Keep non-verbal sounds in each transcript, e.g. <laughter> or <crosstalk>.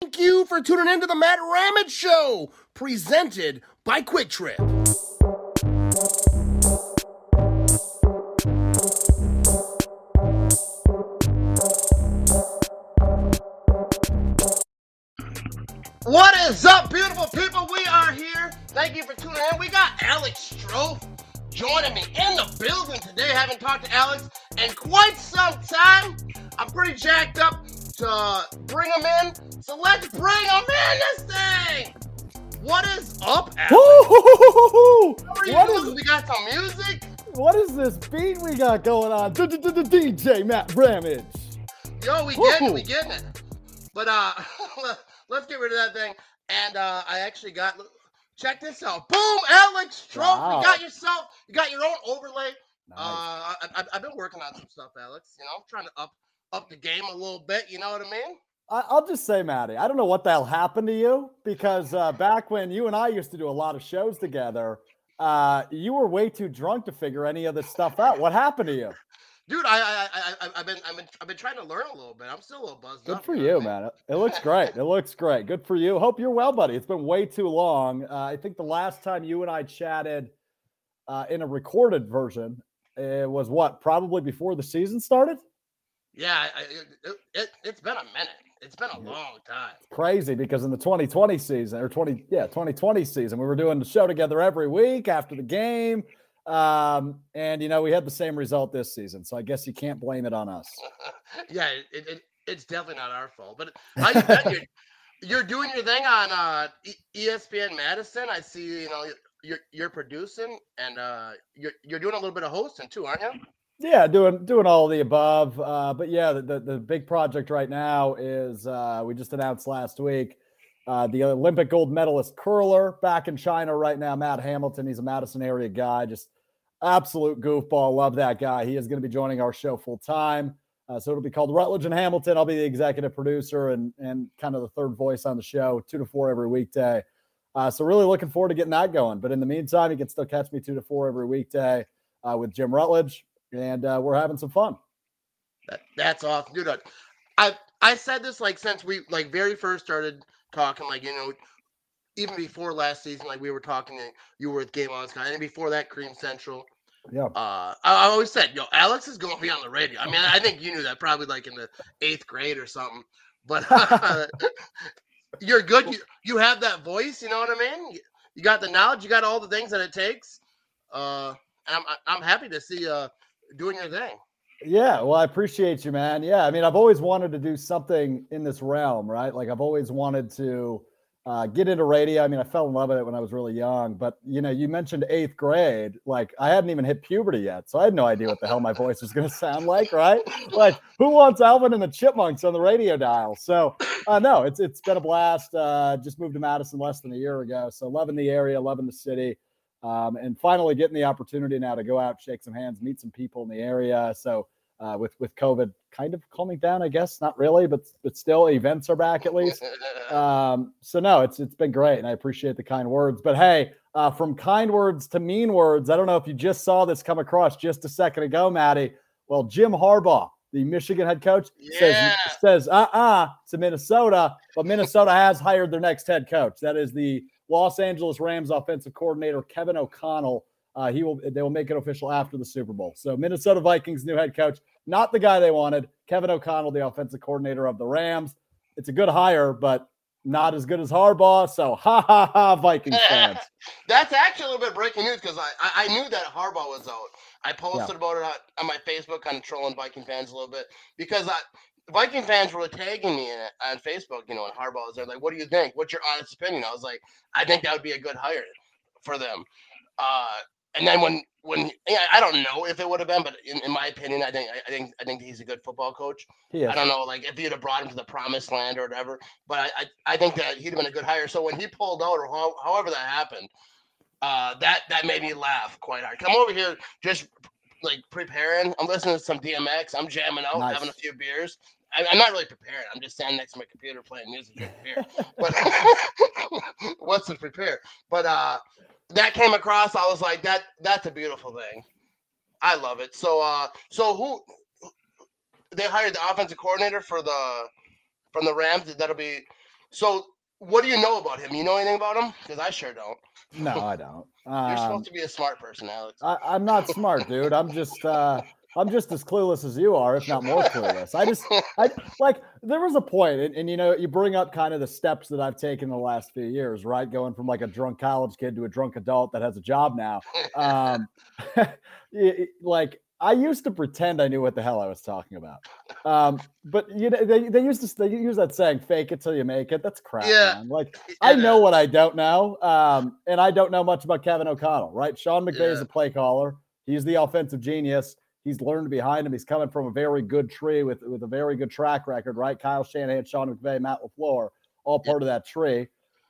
Thank you for tuning into the Matt Ramage Show, presented by Quick Trip. What is up, beautiful people? We are here. Thank you for tuning in. We got Alex Strouf joining me in the building today. Haven't talked to Alex in quite some time. I'm pretty jacked up to bring him in. So let's bring him in this thing. What is up, Alex? What is We got some music. what is this beat we got going on? DJ Matt Ramage. Yo, we getting it. We getting it. But uh, let's get rid of that thing. And uh, I actually got. Check this out. Boom, Alex Strouf. Wow. You got yourself. You got your own overlay. Nice. Uh, I, I, I've been working on some stuff, Alex. You know, I'm trying to up up the game a little bit. You know what I mean? I, I'll just say, Maddie, I don't know what the hell happened to you because uh, back when you and I used to do a lot of shows together, uh, you were way too drunk to figure any of this stuff out. What happened to you? Dude, I, I, I, I, I've been, I've been, I've been trying to learn a little bit. I'm still a little buzzed Good for you, man. It looks great. It looks great. Good for you. Hope you're well, buddy. It's been way too long. Uh, I think the last time you and I chatted uh, in a recorded version it was what? Probably before the season started. Yeah, I, it, it, it's been a minute. It's been a long time. crazy because in the 2020 season or 20 yeah 2020 season we were doing the show together every week after the game um and you know we had the same result this season so i guess you can't blame it on us <laughs> yeah, it, it, it, it's definitely not our fault. But how you been? You're, <laughs> you're doing your thing on uh, ESPN Madison. I see. You know, you're you're producing and uh, you're you're doing a little bit of hosting too, aren't you? yeah doing doing all of the above uh but yeah the, the, the big project right now is uh we just announced last week uh the olympic gold medalist curler back in china right now matt hamilton he's a madison area guy just absolute goofball love that guy he is going to be joining our show full time Uh, so it'll be called Rutledge and Hamilton. I'll be the executive producer and and kind of the third voice on the show, two to four every weekday. Uh, so really looking forward to getting that going. But in the meantime, you can still catch me two to four every weekday uh, with Jim Rutledge, and uh, we're having some fun. That, that's awesome, dude. I- I I said this like since we like very first started talking, like you know, even before last season, like we were talking. uh, You were with Game On Sky, and before that, Cream Central. Yeah. Uh, I, I always said, yo, Alex is going to be on the radio. I mean, I think you knew that probably like in the eighth grade or something. But <laughs> you're good. You, you have that voice. You know what I mean? You, you got the knowledge. You got all the things that it takes. Uh, and I'm I'm happy to see uh doing your thing. Yeah, well, I appreciate you, man. Yeah, I mean, I've always wanted to do something in this realm, right? Like, I've always wanted to uh, get into radio. I mean, I fell in love with it when I was really young, but you know, you mentioned eighth grade. Like, I hadn't even hit puberty yet, so I had no idea what the hell my voice was going to sound like, right? Like, who wants Alvin and the Chipmunks on the radio dial? So, uh, no, it's it's been a blast. Uh, just moved to Madison less than a year ago, so loving the area, loving the city um, and finally getting the opportunity now to go out, shake some hands, meet some people in the area. So uh, with with COVID kind of calming down, I guess not really, but but still events are back at least. <laughs> Um, so no, it's it's been great, and I appreciate the kind words. But hey, uh, from kind words to mean words, I don't know if you just saw this come across just a second ago, Maddie. Well, Jim Harbaugh, the Michigan head coach, says Yeah. says uh uh to Minnesota, but Minnesota has hired their next head coach. That is the Los Angeles Rams offensive coordinator Kevin O'Connell. Uh, he will they will make it official after the Super Bowl. So Minnesota Vikings new head coach, not the guy they wanted. Kevin O'Connell, the offensive coordinator of the Rams. It's a good hire, but not as good as Harbaugh. So ha ha ha, Vikings <laughs> fans. That's actually a little bit breaking news because I, I I knew that Harbaugh was out. I posted about it on, on my Facebook, kind of trolling Viking fans a little bit because I, Viking fans were tagging me in on Facebook. You know, and Harbaugh was there, like, "What do you think? What's your honest opinion?" I was like, "I think that would be a good hire for them." Uh, and then when when yeah, I don't know if it would have been, but in, in my opinion, I think I, think I think he's a good football coach. Is. I don't know, like if you'd have brought him to the promised land or whatever, but I, I, I think that he'd have been a good hire. So when he pulled out or how, however that happened, uh, that that made me laugh quite hard. Come over here, just like preparing. I'm listening to some DMX. I'm jamming out, Nice. having a few beers. I, I'm not really prepared. I'm just standing next to my computer playing music, beer. But <laughs> what's to prepare? But uh, that came across, I was like, that that's a beautiful thing. I love it. So uh so who they hired the offensive coordinator for the from the Rams. That'll be so what do you know about him? You know anything about him? Because I sure don't. No, I don't. <laughs> You're um, supposed to be a smart person, Alex. I, am not smart, dude. I'm just uh I'm just as clueless as you are, if not more clueless. I just, I like, there was a point, and, and, you know, you bring up kind of the steps that I've taken the last few years, right? Going from like a drunk college kid to a drunk adult that has a job now. Um, <laughs> like, I used to pretend I knew what the hell I was talking about. Um, but you know, they, they used to they use that saying, fake it till you make it. That's crap. Yeah. Man. Like I know what I don't know. Um, and I don't know much about Kevin O'Connell, right? Sean McVay yeah. is a play caller. He's the offensive genius. He's learned behind him. He's coming from a very good tree with, with a very good track record, right? Kyle Shanahan, Sean McVay, Matt LaFleur, all part of that tree.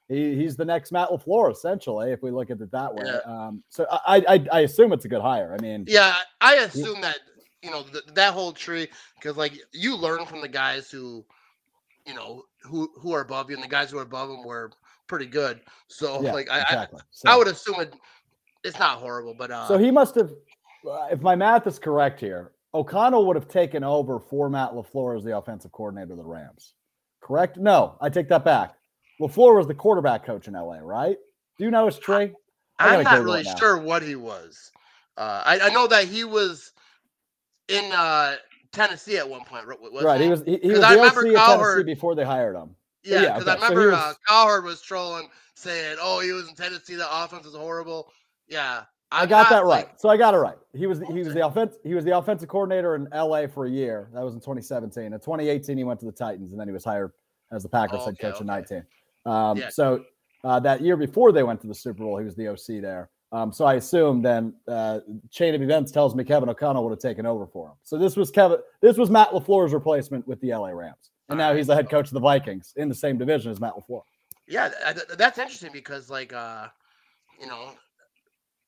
He, he's the next Matt LaFleur, essentially, if we look at it that way. Yeah. Um, so I, I, I assume it's a good hire. I mean, yeah, I assume that you know th- that whole tree because like you learn from the guys who, you know, who who are above you, and the guys who are above them were pretty good. So yeah, like I, exactly. I, so, I would assume it, it's not horrible, but uh, so he must have if my math is correct here, O'Connell would have taken over for Matt LaFleur as the offensive coordinator of the Rams. Correct? No, I take that back. LaFleur was the quarterback coach in LA, right? Do you know his tree? I'm not really sure what he was. Uh, I, I, know that he was in uh, Tennessee at one point. Right. He, he was he, he was OC of Tennessee before they hired him. Yeah, because yeah, okay. I remember so was, uh, Cowherd was trolling, saying, "Oh, he was in Tennessee. The offense is horrible." Yeah, I got that right. So I got it right. He was he was the offense he was the offensive coordinator in LA for a year. That was in 2017. In 2018, he went to the Titans, and then he was hired as the Packers oh, head coach okay. in 19. Um, yeah. So uh, that year before they went to the Super Bowl, he was the OC there. Um, so I assume then uh, chain of events tells me Kevin O'Connell would have taken over for him. So this was Kevin. This was Matt LaFleur's replacement with the LA Rams, and now he's the head coach of the Vikings in the same division as Matt LaFleur. Yeah, that's interesting because like uh, you know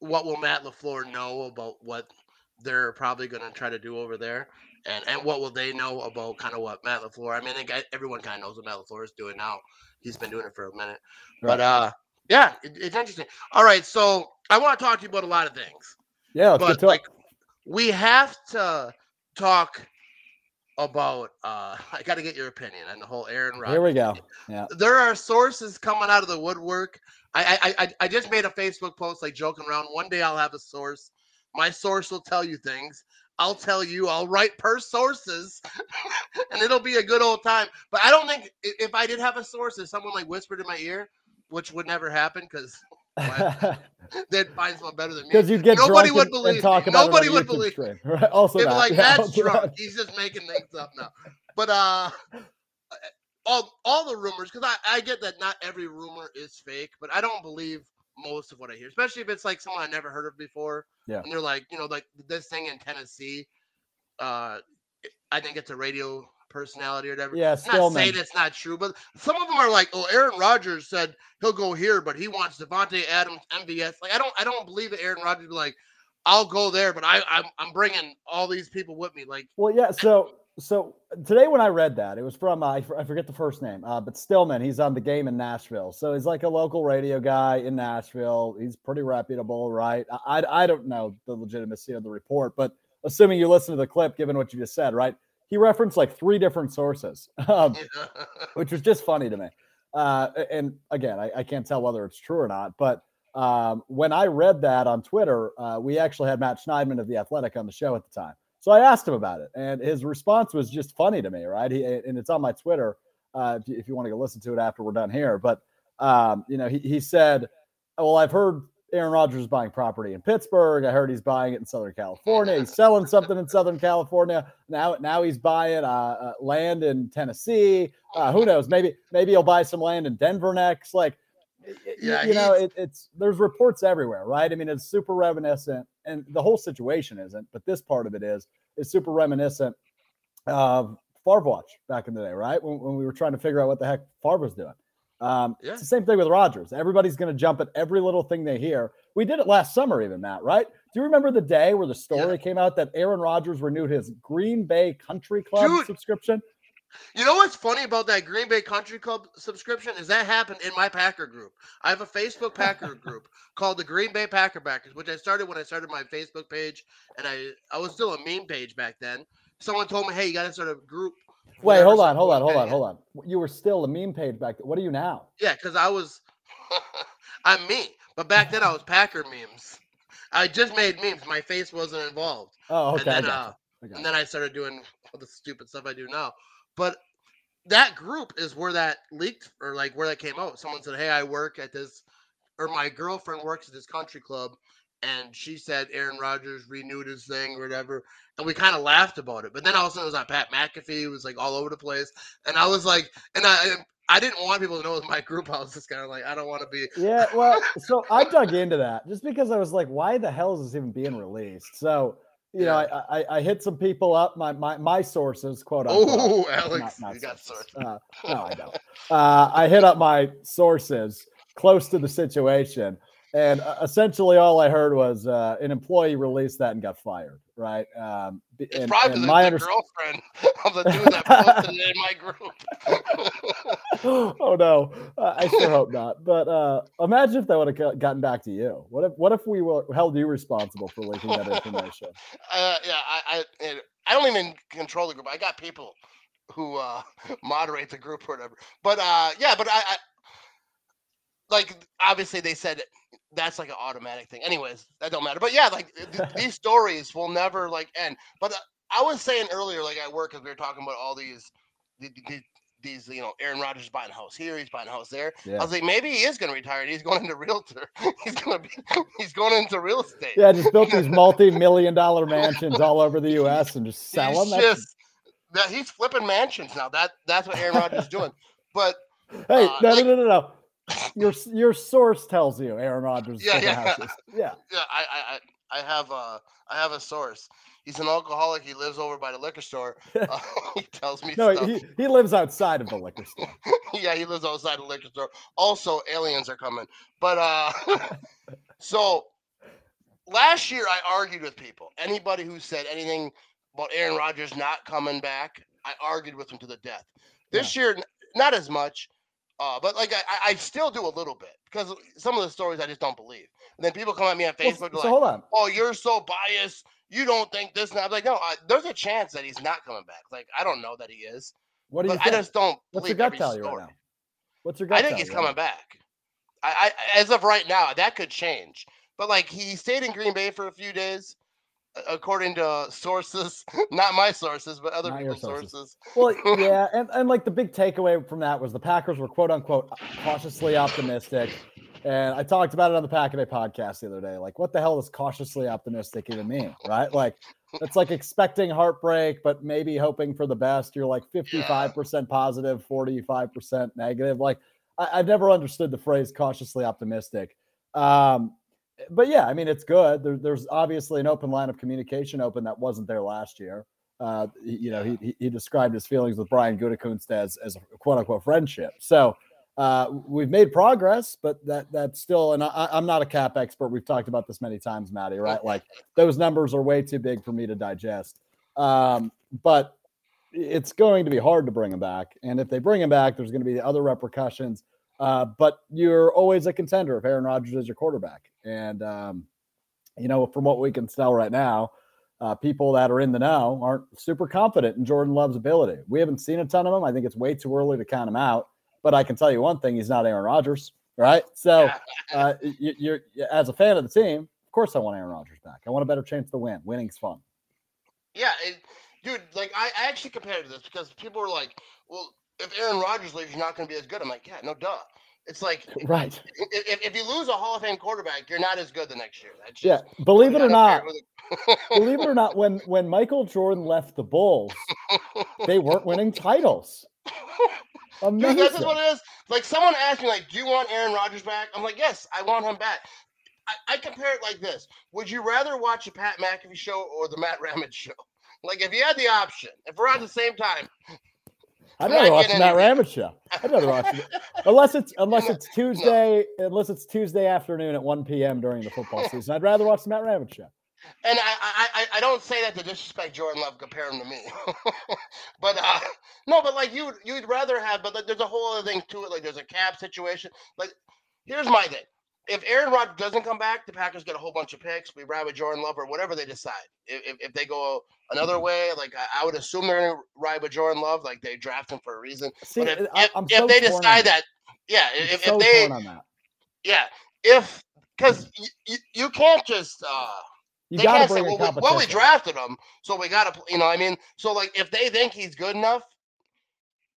what will Matt LaFleur know about what they're probably going to try to do over there? And and what will they know about kind of what Matt LaFleur? I mean, I everyone kind of knows what Matt LaFleur is doing now. He's been doing it for a minute. Right. But uh, yeah, it, it's interesting. All right, so I want to talk to you about a lot of things. Yeah, but like we have to talk about uh <laughs> I got to get your opinion on the whole Aaron Rodgers. Here we go. Yeah. There are sources coming out of the woodwork I, I I just made a Facebook post like joking around. One day I'll have a source. My source will tell you things. I'll tell you. I'll write per sources, <laughs> and it'll be a good old time. But I don't think if I did have a source, if someone like whispered in my ear, which would never happen because they'd find someone better than me. Because you get nobody would believe. And talk. About nobody would believe. Right? <laughs> Also, that. like yeah, that's drunk. He's just making things up now. But uh, <laughs> all all the rumors because I, I get that not every rumor is fake, but I don't believe most of what I hear, especially if it's like someone I never heard of before. Yeah. And they're like, you know, like this thing in Tennessee. Uh I think it's a radio personality or whatever. Yeah, still not saying it's not true, but some of them are like, oh, Aaron Rodgers said he'll go here, but he wants Davante Adams, MVS. Like, I don't, I don't believe that Aaron Rodgers be like, I'll go there, but I, I'm, I'm bringing all these people with me. Like, well, yeah. So so today when I read that, it was from uh, I forget the first name, uh, but Stillman. He's on the game in Nashville, so he's like a local radio guy in Nashville. He's pretty reputable, right? I, I, I don't know the legitimacy of the report, but assuming you listen to the clip, given what you just said, right? He referenced like three different sources, um, <laughs> which was just funny to me. Uh, and again, I, I, can't tell whether it's true or not, but um, when I read that on Twitter, uh, we actually had Matt Schneidman of the Athletic on the show at the time. So I asked him about it, and his response was just funny to me, right? He, and it's on my Twitter uh, if, you, if you want to go listen to it after we're done here. But um, you know, he, he said, "Well, I've heard Aaron Rodgers is buying property in Pittsburgh. I heard he's buying it in Southern California. He's selling something in Southern California. Now, now he's buying uh, uh, land in Tennessee. Uh, who knows? Maybe, maybe he'll buy some land in Denver next. Like, yeah, you know, it, it's there's reports everywhere, right? I mean, it's super reminiscent, and the whole situation isn't, but this part of it is is super reminiscent of Favre Watch back in the day, right? When, when we were trying to figure out what the heck Favre was doing. Um, yeah. It's the same thing with Rodgers. Everybody's going to jump at every little thing they hear. We did it last summer, even Matt, right? Do you remember the day where the story yeah. came out that Aaron Rodgers renewed his Green Bay Country Club Dude, subscription? You know what's funny about that Green Bay Country Club subscription is that happened in my Packer group. I have a Facebook Packer <laughs> group called the Green Bay Packer Backers, which I started when I started my Facebook page, and I I was still a meme page back then. Someone told me, "Hey, you got to start a group." Wait, hold on, hold on, hold on, hold on. You were still a meme page back then. What are you now? Yeah, because I was, <laughs> I'm me, but back then I was Packer memes. I just made memes. My face wasn't involved. Oh, okay. And then, uh, and then I started doing all the stupid stuff I do now. But that group is where that leaked or like where that came out. Someone said, Hey, I work at this or my girlfriend works at this country club and she said Aaron Rodgers renewed his thing or whatever. And we kind of laughed about it. But then all of a sudden it was like Pat McAfee was like all over the place. And I was like, and I I didn't want people to know it was my group. I was just kind of like, I don't want to be. Yeah, well, so I dug into that just because I was like, why the hell is this even being released? So you know, I, I, I hit some people up, my my my sources, quote unquote. Oh, Alex, not, not you got sources. Uh, no, I don't. Uh, I hit up my sources close to the situation, and uh, essentially all I heard was uh, an employee released that and got fired. Right? Um, it's and, probably and my the under- girlfriend <laughs> of the dude that posted it in my group. <laughs> oh no, uh, I sure hope not. But uh, imagine if that would have gotten back to you. What if what if we were, held you responsible for leaking that information? <laughs> Uh, yeah, I, I I don't even control the group. I got people who uh, moderate the group or whatever. But uh, yeah, but I, I like obviously they said that's like an automatic thing. Anyways, that don't matter. But yeah, like th- <laughs> these stories will never like end. But uh, I was saying earlier, like at work, as we were talking about all these, these, these, you know, Aaron Rodgers buying a house here, he's buying a house there. Yeah. I was like, maybe he is going to retire. he's going into realtor. <laughs> he's going to be. <laughs> He's going into real estate. Yeah, just built these multi-million dollar mansions all over the U.S. and just sell he's them. Just, that he's flipping mansions now. That that's what Aaron Rodgers is doing. But hey, uh, no, like, no, no, no, no your your source tells you Aaron Rodgers. <laughs> Yeah, yeah, yeah. Yeah, I, I, I have a, I have a source. He's an alcoholic. He lives over by the liquor store. <laughs> Uh, <laughs> he tells me. No, stuff. he, he lives outside of the liquor store. yeah, he lives outside of the liquor store. Also, aliens are coming. But uh, so last year I argued with people. Anybody who said anything about Aaron Rodgers not coming back, I argued with them to the death. This yeah. year, not as much. Uh, but like I, I still do a little bit because some of the stories I just don't believe. And then people come at me on Facebook well, so like, hold on. "Oh, you're so biased. You don't think this." And I'm like, "No, I, there's a chance that he's not coming back. Like I don't know that he is. What do you? Think? I just don't. What's your gut tell you right now? What's your gut? I think he's coming right back. I, I as of right now, that could change. But like he stayed in Green Bay for a few days according to sources, <laughs> not my sources, but other not people's sources. sources. Well, <laughs> yeah, and, and like the big takeaway from that was the Packers were quote unquote cautiously optimistic. And I talked about it on the Pack Day podcast the other day. Like, what the hell does cautiously optimistic even mean? Right? Like, it's like expecting heartbreak, but maybe hoping for the best. You're like 55% positive, 45% negative. Like, I, have never understood the phrase cautiously optimistic. Um, but yeah, I mean, it's good. There, there's obviously an open line of communication open that wasn't there last year. Uh, you know, he, he described his feelings with Brian Gutekunst as, as a quote unquote friendship. So uh, we've made progress, but that that's still, and I, I'm not a cap expert. We've talked about this many times, Maddie, right? Like those numbers are way too big for me to digest. Um, but it's going to be hard to bring him back. And if they bring him back, there's going to be other repercussions. Uh, but you're always a contender if Aaron Rodgers is your quarterback. And, um, you know, from what we can tell right now, uh, people that are in the know aren't super confident in Jordan Love's ability. We haven't seen a ton of him. I think it's way too early to count him out. But I can tell you one thing: he's not Aaron Rodgers, right? So, <laughs> uh, you, are as a fan of the team, of course, I want Aaron Rodgers back. I want a better chance to win. Winning's fun. Yeah, dude. Like I, I actually compared to this because people were like, "Well, if Aaron Rodgers leaves, you're not going to be as good. I'm like, yeah, no duh. It's like <laughs> right. If, if you lose a Hall of Fame quarterback, you're not as good the next year. Just, yeah, believe it or not, <laughs> believe it or not, when <laughs> when Michael Jordan left the Bulls, they weren't winning titles. Amazing. Dude, is what it is. Like someone asked me, like, "Do you want Aaron Rodgers back?" I'm like, "Yes, I want him back." I, I compare it like this: Would you rather watch a Pat McAfee show or the Matt Ramage show? Like, if you had the option, if we're at the same time, I'd rather watch Matt Ramage show. I'd rather watch it. Unless it's unless it's <laughs> Tuesday, unless it's Tuesday afternoon at 1 p.m. during the football season. I'd rather watch the Matt Ramage show. and I, I I don't say that to disrespect Jordan Love, compare him to me, <laughs> but uh, no, but like you you'd rather have, but like, there's a whole other thing to it. Like there's a cap situation. Like here's my thing: if Aaron Rodgers doesn't come back, the Packers get a whole bunch of picks. We ride with Jordan Love or whatever they decide. If, if, they go another way, like I, I, would assume they're going to ride with Jordan Love. Like they draft him for a reason. See, but if, I, if, if they decide that. yeah, I'm if, so if they, yeah, if because you, you, you can't just. uh You they to can't say, well, we, well, we drafted him, so we got to, you know, I mean, so like if they think he's good enough,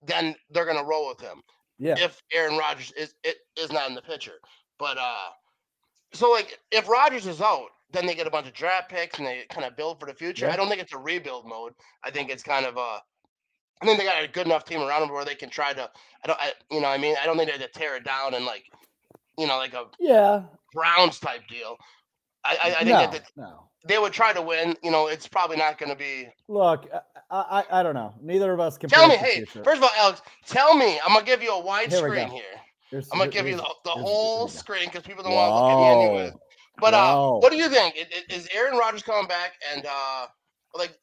then they're gonna roll with him. yeah, If Aaron Rodgers is it is not in the picture, but uh, so like if Rodgers is out, then they get a bunch of draft picks and they kind of build for the future. Yeah. I don't think it's a rebuild mode. I think it's kind of a. I think they got a good enough team around them where they can try to. I don't. I, you know, I mean, I don't think they have to tear it down and like, you know, like a yeah. Browns type deal. I, I, I think no, that the, no. they would try to win. You know, it's probably not going to be. Look, I, I I don't know. Neither of us can Tell me, hey, future. first of all, Alex, tell me. I'm gonna give you a wide Here screen here. Here's- I'm gonna give you the, the whole here screen because people don't want to look at me anyway. Whoa. But uh, what do you think? I- i- Is Aaron Rodgers coming back? And uh, like,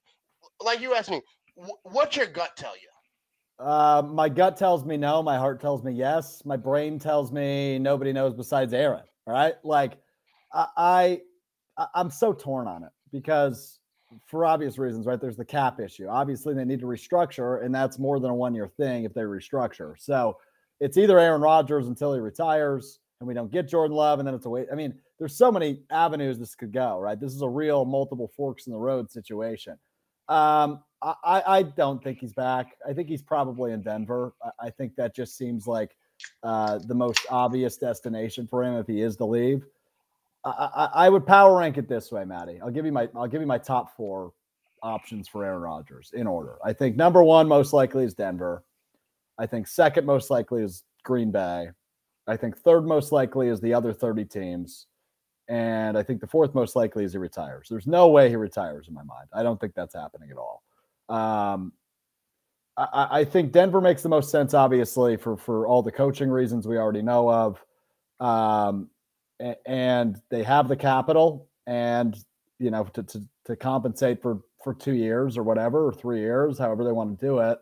like you asked me, wh- what's your gut tell you? Uh, my gut tells me no. My heart tells me yes. My brain tells me nobody knows besides Aaron. All right, like I, I I- I'm so torn on it because for obvious reasons, right? There's the cap issue. Obviously, they need to restructure, and that's more than a one year thing if they restructure. So it's either Aaron Rodgers until he retires, and we don't get Jordan Love, and then it's a wait. I mean, there's so many avenues this could go, right? This is a real multiple forks in the road situation. Um, I, I don't think he's back. I think he's probably in Denver. I, I think that just seems like uh, the most obvious destination for him if he is to leave. I, I, I would power rank it this way, Maddie. I'll give you my I'll give you my top four options for Aaron Rodgers in order. I think number one most likely is Denver. I think second most likely is Green Bay. I think third most likely is the other 30 teams. And I think the fourth most likely is he retires. There's no way he retires in my mind. I don't think that's happening at all. Um, I, I- think Denver makes the most sense, obviously, for for all the coaching reasons we already know of. Um, and they have the capital and you know to, to to compensate for for two years or whatever or three years however they want to do it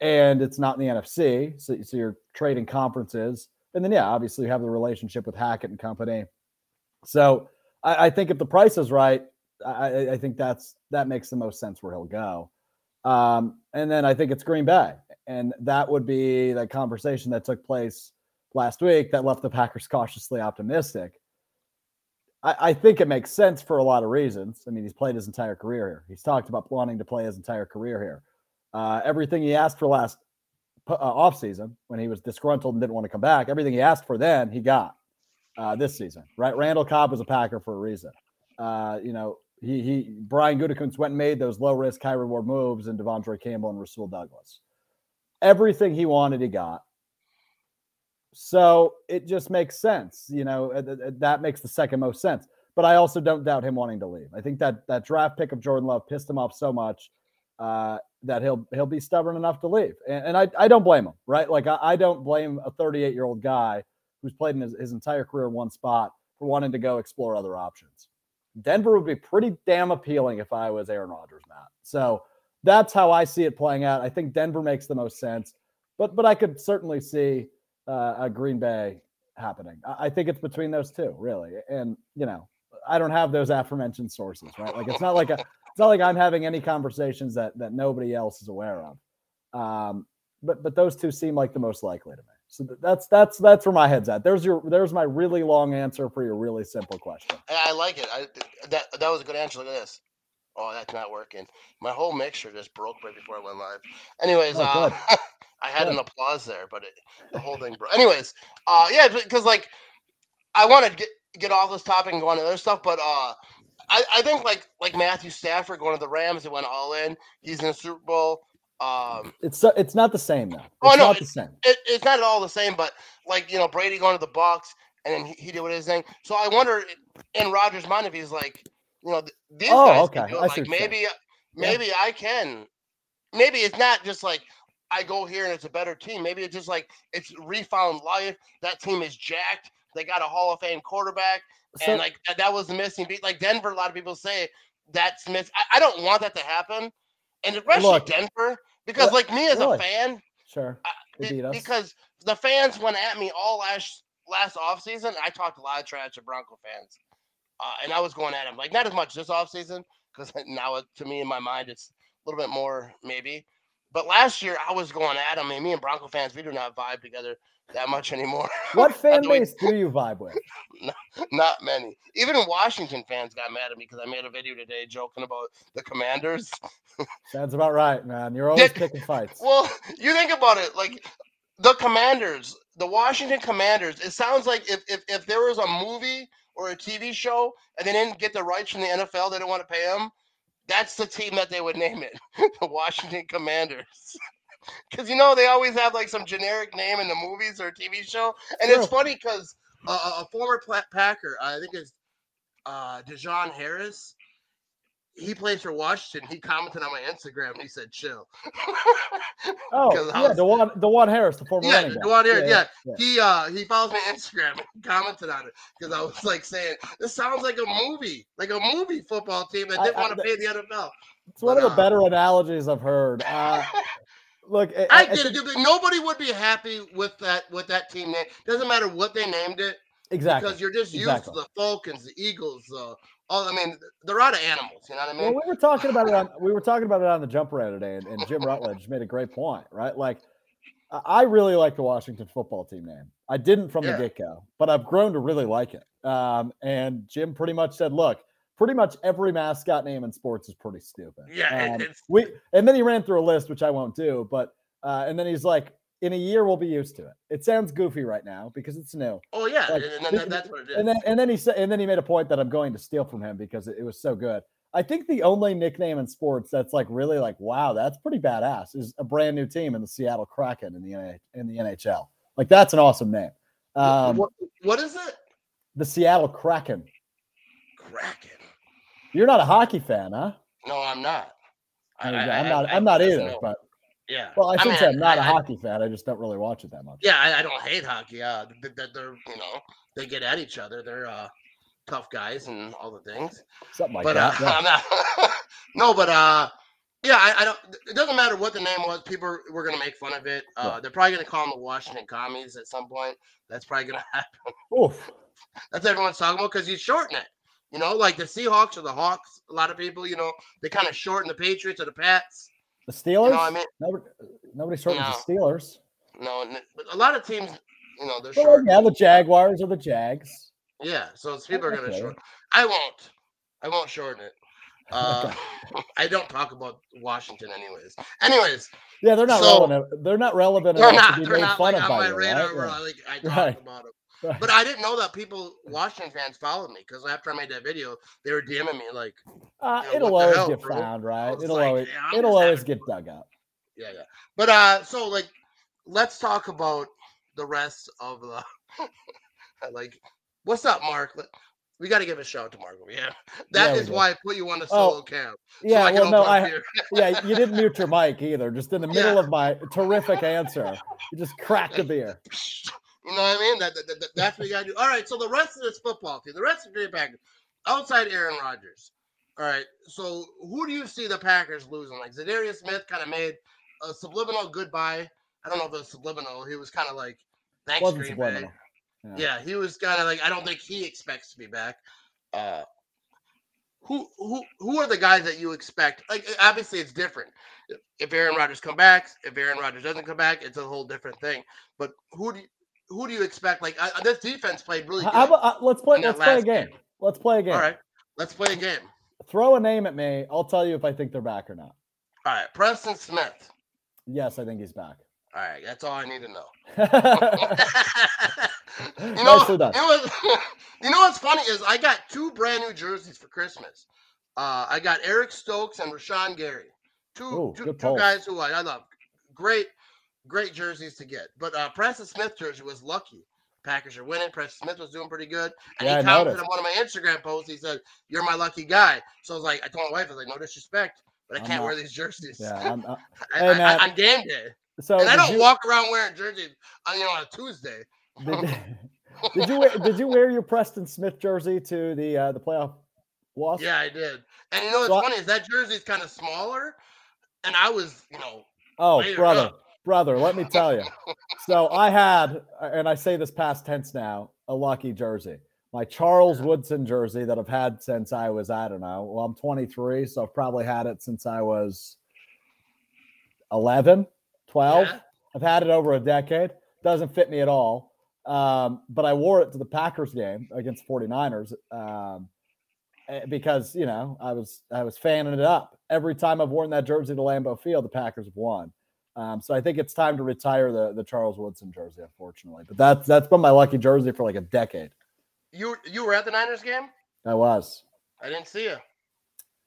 and it's not in the nfc so, so you're trading conferences and then yeah obviously you have the relationship with hackett and company so i, I think if the price is right I, I- think that's that makes the most sense where he'll go um, and then i think it's green bay and that would be the conversation that took place last week that left the Packers cautiously optimistic. I, I, think it makes sense for a lot of reasons. I mean, he's played his entire career here. He's talked about wanting to play his entire career here. Uh, everything he asked for last uh, offseason when he was disgruntled and didn't want to come back, everything he asked for then, he got uh, this season, right? Randall Cobb was a Packer for a reason. Uh, you know, he, he Brian Gutekunst went and made those low risk, high reward moves in De'Vondre Campbell and Rasul Douglas. Everything he wanted, he got. So it just makes sense, you know. uh, th- th- That makes the second most sense. But I also don't doubt him wanting to leave. I think that that draft pick of Jordan Love pissed him off so much uh, that he'll he'll be stubborn enough to leave, and, and I I don't blame him, right? Like I, I don't blame a 38 year old guy who's played in his, his entire career in one spot for wanting to go explore other options. Denver would be pretty damn appealing if I was Aaron Rodgers, Matt. So that's how I see it playing out. I think Denver makes the most sense, but but I could certainly see uh, a Green Bay happening. I, I think it's between those two, really. And you know, I don't have those aforementioned sources, right? Like it's not like a, it's not like I'm having any conversations that that nobody else is aware of. Um, but but those two seem like the most likely to me. So that's that's that's where my head's at. There's your there's my really long answer for your really simple question. I like it. I, that that was a good answer. Look at this. Oh, that's not working. My whole mixture just broke right before I went live. Anyways, Oh, uh. <laughs> I had an applause there, but it, the whole thing broke. Anyways, uh, yeah, because like I want to get get off this topic and go on to other stuff, but uh, I I think like like Matthew Stafford going to the Rams, he went all in. He's in the Super Bowl. Um, It's it's not the same though. It's Oh, no, not the same. it, it's not at all the same, but like you know Brady going to the Bucs and then he, he did what his thing. So I wonder in Rodgers' mind if he's like, you know, th- these Oh, guys okay. can do it. Like maybe, maybe I can. Maybe it's not just like I go here and it's a better team. Maybe it's just like it's refound life. That team is jacked. They got a Hall of Fame quarterback. So- and like that, that was missing beat. Like Denver, a lot of people say that's miss. I, I don't want that to happen, and especially Look, Denver, because Look, like me as a fan, Sure. I- They be- beat us. because the fans went at me all last last off season. I talked a lot of trash to Bronco fans, uh, and I was going at them like not as much this off season because <laughs> now it, to me in my mind it's a little bit more maybe. But last year I was going at them, and me and Bronco fans we do not vibe together that much anymore. <laughs> What fan the way- base do you vibe with? <laughs> Not many. Even Washington fans got mad at me because I made a video today joking about the Commanders. <laughs> Sounds about right, man. You're always Did- picking fights. Well, you think about it, like the Commanders, the Washington Commanders. It sounds like if if, if there was a movie or a TV show and they didn't get the rights from the NFL, they didn't want to pay them. That's the team that they would name it, <laughs> the Washington Commanders. <laughs> Because you know they always have like some generic name in the movies or TV show, and it's funny because uh, a former Pla- Packer, I think it's uh, Dejon Harris. He plays for Washington. He commented on my Instagram and he said, "Chill." <laughs> Oh, yeah, was- Dewan, Dewan Harris, the former Yeah, running back. Harris, yeah. yeah. He uh he follows me on Instagram and <laughs> commented on it because I was like saying this sounds like a movie, like a movie football team that didn't I- want to pay the NFL. It's one of the uh, better analogies I've heard. Uh, <laughs> look, I, I get it. dude, Nobody would be happy with that with that team name. Doesn't matter what they named it exactly. because you're just used Exactly. to the Falcons, the Eagles, uh, all. I mean, they're out of animals. You know what I mean? Well, we were talking about it on we were talking about it on the jump around today, and, and Jim Rutledge made a great point, right? Like, I- really like the Washington football team name. I didn't from Yeah. the get go, but I've grown to really like it. Um, and Jim pretty much said, "Look, pretty much every mascot name in sports is pretty stupid." Yeah, Um, we and then he ran through a list, which I won't do, but uh, and then he's like, "In a year, we'll be used to it." It sounds goofy right now because it's new. oh yeah, like, and, that's what it is. And then and then he said and then he made a point that I'm going to steal from him because it, it was so good. I think the only nickname in sports that's like really like wow, that's pretty badass is a brand new team in the Seattle Kraken in the in the NHL. Like that's an awesome name. Um, what, what is it? the Seattle Kraken. Kraken. You're not a hockey fan, huh? No, I'm not. I, There you go. I- I'm not. I- I'm not either. know. But yeah. well, I shouldn't mean, say I'm not a I- I- hockey fan. I just don't really watch it that much. Yeah, I, I don't hate hockey. Uh, th- th- they're you know they get at each other. They're uh, tough guys and all the things. Something like but uh, that. <laughs> yeah. Not. <laughs> no, but uh, yeah, I, I don't. It doesn't matter what the name was. People were gonna make fun of it. Uh, Yeah. they're probably gonna call them the Washington Commies at some point. That's probably gonna <laughs> happen. Oof. That's what everyone's talking about because you shorten it. You know, like the Seahawks or the Hawks. A lot of people, you know, they kind of shorten the Patriots or the Pats. The You Steelers. know what I mean? Nobody, nobody shortens No. the Steelers. No, a lot of teams, you know, they're Well, short. yeah, the Jaguars or the Jags. Yeah, so it's people are gonna short. I won't. I won't shorten it. <laughs> Uh, <laughs> I don't talk about Washington, anyways. Anyways, Yeah, they're not So- relevant. They're not relevant they're enough not. to be They're made not fun like of on by my you, radar right? where I like I talk Right. about them. Right. But I didn't know that people, Washington fans, followed me because after I made that video, they were DMing me like, Uh, Yeah, it'll always hell, get bro? found, right? It'll like, always yeah, it'll always get dug up. yeah, yeah. But uh, so like, let's talk about the rest of the <laughs> like. What's up, Mark? We got to give a shout out to Mark. Yeah, <laughs> that Yeah, is why I put you on the Oh, solo cam. so Yeah, I well, no, I <laughs> yeah, you didn't mute your mic either. Just in the middle Yeah. of my terrific answer, you just cracked a beer. You know what I mean? That, that, that- that's what you got to do. All right. So the rest of this football team, the rest of the Green Packers, outside Aaron Rodgers. All right. So who do you see the Packers losing? Like Za'Darius Smith kind of made a subliminal goodbye. I don't know if it was subliminal. He was kind of like, thanks, Wasn't Green subliminal. Bay. Yeah. Yeah, he was kind of like, I don't think he expects to be back. Uh, who who who are the guys that you expect? Like obviously it's different. If- Aaron Rodgers come back, if Aaron Rodgers doesn't come back, it's a whole different thing. But who do you, who do you expect? Like I, this defense played really good. How about, uh, let's play. Let's play a game. game. Let's play a game. All right, let's play a game. Throw a name at me. I'll tell you if I think they're back or not. All right, Preston Smith. Yes, I think he's back. All right, that's all I need to know. <laughs> you Nicely know, done. know, what, <laughs> you know what's funny is I got two brand new jerseys for Christmas. Uh, I got Eric Stokes and Rashan Gary, two Ooh, two, two guys who I, I love. Great, great jerseys to get. But uh, Preston Smith jersey was lucky. Packers are winning. Preston Smith was doing pretty good, and Yeah, he commented on one of my Instagram posts. He said, "You're my lucky guy." So I was like, I told my wife, I was like, "No disrespect, but I can't not- wear these jerseys Yeah. I'm, uh, <laughs> I- Hey, I- Matt. on game day." so And I don't you- walk around wearing jerseys on you know on a Tuesday. Did, <laughs> <laughs> did you wear, did you wear your Preston Smith jersey to the uh, the playoff loss? Yeah, I did. And you know what's So funny is that jersey's kind of smaller, and I was, you know, Oh, brother, up. Brother, let me tell you. So I <laughs> had, and I say this past tense now, a lucky jersey. My Charles Woodson jersey that I've had since I was, I don't know, well, I'm 23, so I've probably had it since I was 11, 12. Yeah. I've had it over a decade. Doesn't fit me at all. Um, but I wore it to the Packers game against 49ers um, eh, because, you know, I was I was fanning it up. Every time I've worn that jersey to Lambeau Field, the Packers have won. Um, so I think it's time to retire the the Charles Woodson jersey, unfortunately. But that's that's been my lucky jersey for like a decade. you you were at the Niners game. I was. I didn't see you.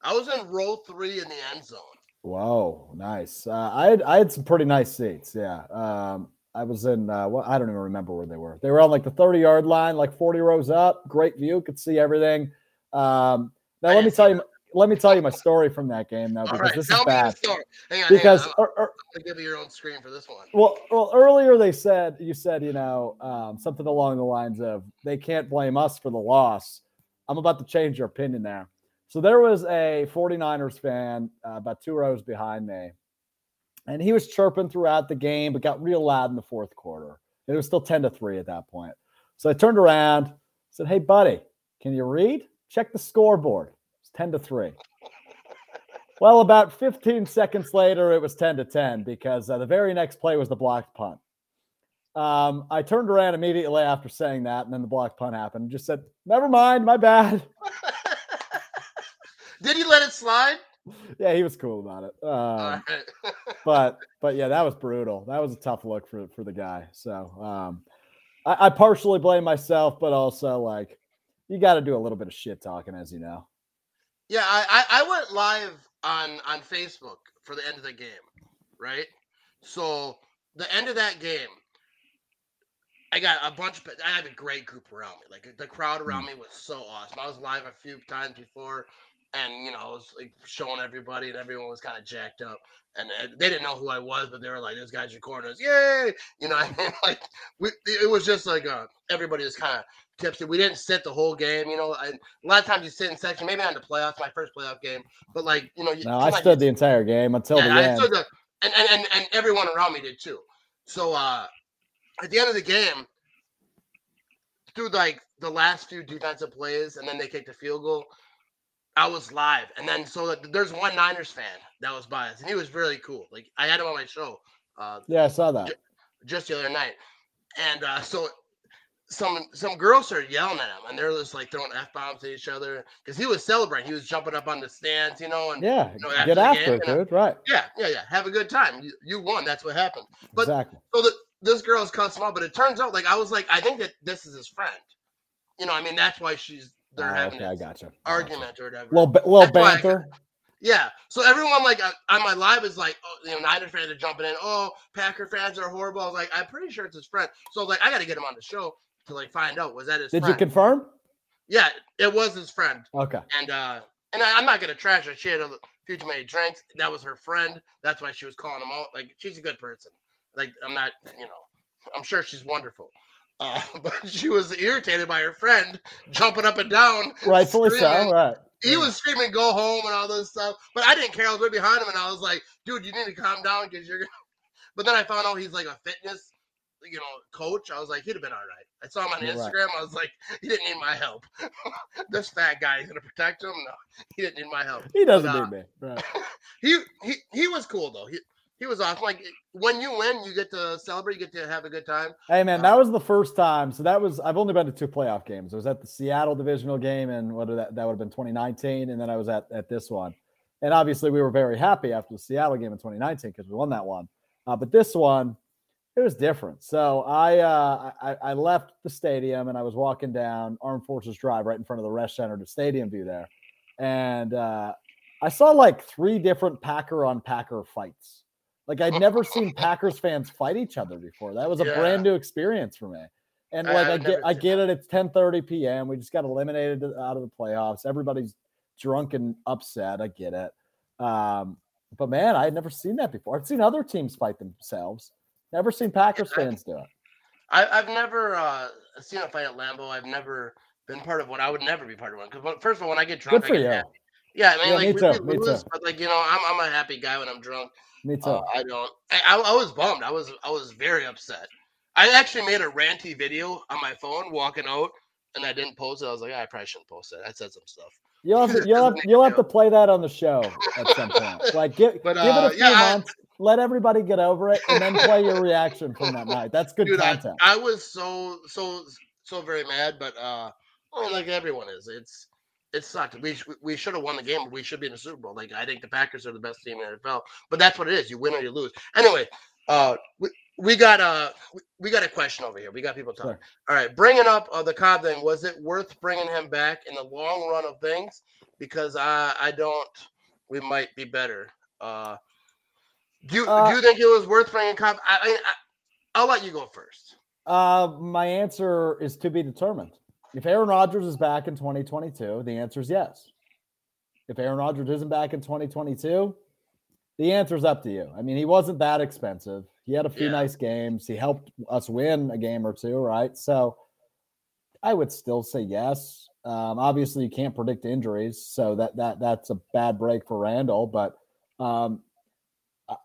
I was in row three in the end zone. Whoa, nice. Uh, I had I had some pretty nice seats. Yeah. Um, I was in. Uh, well, I don't even remember where they were. They were on like the thirty yard line, like forty rows up. Great view, could see everything. Um, now I let me tell you. Let me tell you my story from that game now All because right, this tell is me bad. the story. Hang on, Because hang on. Gonna give you your own screen for this one. well, well, earlier they said you said you know um, something along the lines of they can't blame us for the loss. I'm about to change your opinion there. So there was a 49ers fan uh, about two rows behind me, and he was chirping throughout the game, but got real loud in the fourth quarter. It was still 10 to 3 at that point. So I turned around, said, Hey, buddy, can you read? Check the scoreboard. It's 10 to 3. Well, about 15 seconds later, it was 10 to 10 because uh, the very next play was the blocked punt. Um, I turned around immediately after saying that, and then the blocked punt happened. and Just said, "Never mind, my bad." <laughs> Did he let it slide? yeah, he was cool about it. Um, right. <laughs> but but yeah, that was brutal. That was a tough look for for the guy. So um, I, I partially blame myself, but also like you got to do a little bit of shit talking, as you know. Yeah, I, I I went live on on Facebook for the end of the game, right? So the end of that game, I got a bunch. Of, I had a great group around me. Like the crowd around me was so awesome. I was live a few times before, and you know I was like showing everybody, and everyone was kind of jacked up. And, and they didn't know who I was, but they were like, "This guy's recording us, yay!" You know, I mean, <laughs> like we, it was just like uh, everybody was kind of tipsy. We didn't sit the whole game, you know. I, a lot of times you sit in section, maybe not in the playoffs, my first playoff game, but like you know, you, No, I stood the entire game until yeah, the I end. stood the, and, and and and everyone around me did too. So uh at the end of the game, through like the last few defensive plays, and then they kicked the field goal. I was live, and then so like, there's one Niners fan that was by us, and he was really cool. Like I had him on my show uh, Yeah, I saw that. just the other night, and uh, so some some girls started yelling at him, and they're just like throwing f bombs at each other because he was celebrating. He was jumping up on the stands, you know, and Yeah, know, after get after it, dude. Right. yeah, yeah, yeah. Have a good time. You, you won. That's what happened. But- exactly. So the, this girl's cussed him out, but it turns out like I was like, I think that this is his friend. You know, I mean, that's why she's they're Ah, having okay, I this got you. argument or whatever. Well, little That's banter. yeah. So everyone like on my live is like, oh, you know, Niner fans are jumping in. Oh, Packer fans are horrible. I was like, I'm pretty sure it's his friend. So like, I got to get him on the show to like find out was that his friend Did you confirm? yeah, it was his friend. Okay. And uh, and I, I'm not gonna trash her. She had a few too many drinks. That was her friend. That's why she was calling him out. Like she's a good person. Like I'm not, you know, I'm sure she's wonderful. Uh, <laughs> but she was irritated by her friend jumping up and down. Rightfully so. Right. He was screaming, "Go home!" and all this stuff. But I didn't care. I was right behind him, and I was like, "Dude, you need to calm down because you're." <laughs> But then I found out he's like a fitness, you know, coach. I was like, he'd have been all right. I saw him on You're right. Instagram. I was like, he didn't need my help. <laughs> this fat guy is gonna protect him. No, he didn't need my help. He doesn't uh, need me. Right. <laughs> He he he was cool though. He he was awesome. Like when you win, you get to celebrate. You get to have a good time. Hey man, Uh, that was the first time. So that was I've only been to two playoff games. I was at the Seattle divisional game, and what that that would have been 2019, and then I was at at this one. And obviously, we were very happy after the Seattle game in 2019 because we won that one. Uh, but this one, it was different. So I, uh, I I left the stadium and I was walking down Armed Forces Drive right in front of the Resch Center to Stadium View there, and uh, I saw like three different Packer on Packer fights. Like I'd <laughs> never seen Packers fans fight each other before. That was a Yeah. brand new experience for me. And like I I've get I get it. It's 10:30 p.m. We just got eliminated out of the playoffs. Everybody's drunk and upset. I get it. Um, but man, I had never seen that before. I've seen other teams fight themselves. Never seen Packers fans do it. I, I've never uh, seen a fight at Lambeau. I've never been part of one. I would never be part of one because first of all, when I get drunk, Good for I get you. happy. Yeah, I mean, Yeah, like me we, too, me lose, too. but like you know, I'm I'm a happy guy when I'm drunk. Me too. Uh, I don't. I, I I was bummed. I was I was very upset. I actually made a ranty video on my phone walking out, and I didn't post it. I was like, "Ah, I probably shouldn't post it. I said some stuff. You'll have to, <laughs> you'll have, you'll have to play that on the show at some point. Like give, <laughs> But, give it uh, a few yeah, months, let everybody get over it, and then play your <laughs> reaction from that night. That's good Dude, content. I was so so so very mad, but uh, I mean, like everyone is. It's it sucked. We we should have won the game. We should be in the Super Bowl. Like I think the Packers are the best team in the NFL. But that's what it is. You win or you lose. Anyway, uh, we, we got uh we, we got a question over here. We got people talking. Sure. All right, bringing up uh, the Cobb thing. Was it worth bringing him back in the long run of things? Because I I don't. We might be better. Uh, do you Uh, do you think it was worth bringing Cobb? I, I, I I'll let you go first. Uh, my answer is to be determined. If Aaron Rodgers is back in 2022, the answer is yes. If Aaron Rodgers isn't back in 2022, the answer is up to you. I mean, he wasn't that expensive. He had a few Yeah. nice games. He helped us win a game or two, right? So I would still say yes. Um, obviously, you can't predict injuries, so that that that's a bad break for Randall. But um,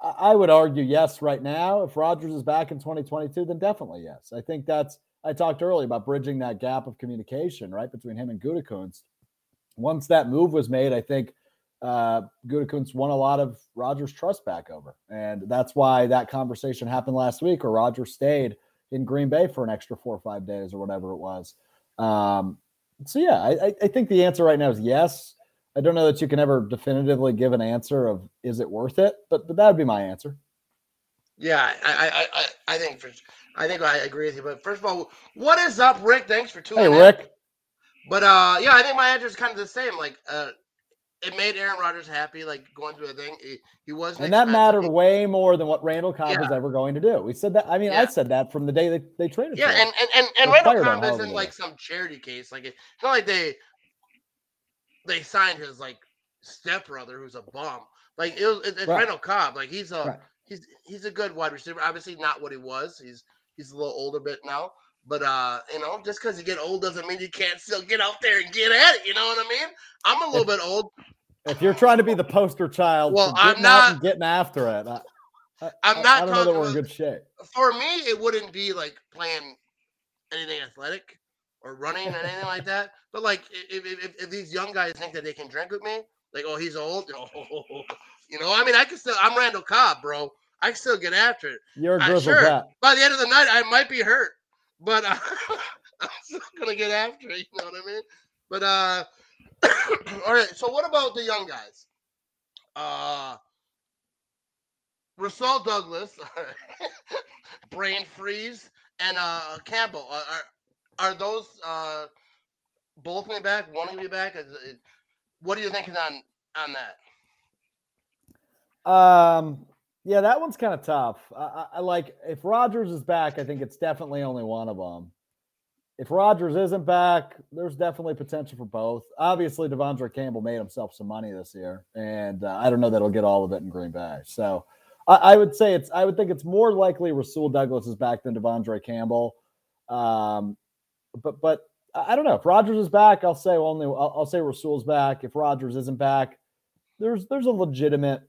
I, would argue yes right now. If Rodgers is back in 2022, then definitely yes. I think that's I talked earlier about bridging that gap of communication right between him and Gutekunst. Once that move was made, I think uh, Gutekunst won a lot of Rodgers' trust back over, and that's why that conversation happened last week, or Rodgers stayed in Green Bay for an extra four or five days or whatever it was. Um, so yeah, I- I think the answer right now is yes. I don't know that you can ever definitively give an answer of is it worth it, but but that would be my answer. Yeah, I, I, I, I- think for, I think I agree with you. But first of all, what is up, Rick? Thanks for tuning Hey, in. Rick. But uh, yeah, I think my answer is kind of the same. Like, uh, it made Aaron Rodgers happy, like going through a thing. He, he wasn't, And that mattered way more than what Randall Cobb was ever going to do. We said that. I mean, I said that from the day they, they traded. Yeah, and and and, and Randall Cobb isn't like some charity case. Like it's not like they they signed his like stepbrother who's a bum. Like it was, it, it's Right. Randall Cobb. Like he's a Right. he's he's a good wide receiver. Obviously not what he was. He's he's a little older bit now. But uh, you know, just because you get old doesn't mean you can't still get out there and get at it. You know what I mean? I'm a little bit old. If you're trying to be the poster child, Well, for I'm not- getting after it, I, I'm not I don't know that talking we're in about- good shape. For me, it wouldn't be like playing anything athletic or running or anything like that. But like, if, if, if, if these young guys think that they can drink with me, like, oh, he's old, <laughs> you know, I mean, I can still. I'm Randall Cobb, bro. I can still get after it. You're a grizzled sure. vet. By the end of the night, I might be hurt, but uh, <laughs> I'm still gonna get after it. You know what I mean? But uh, <clears throat> all right. So what about the young guys? Uh, Rasul Douglas, <laughs> Brain Freeze, and uh Campbell. Are are, those uh both gonna be back? One gonna be back? Is it, what are you thinking on on that? Um, yeah, that one's kind of tough. I, I, I like if Rodgers is back, I think it's definitely only one of them. If Rodgers isn't back, there's definitely potential for both. Obviously, De'Vondre Campbell made himself some money this year, and uh, I don't know that he'll get all of it in Green Bay. So I, I would say it's I would think it's more likely Rasul Douglas is back than De'Vondre Campbell. Um, but but I don't know if Rodgers is back, I'll say only I'll, I'll say Rasul's back. If Rodgers isn't back, there's there's a legitimate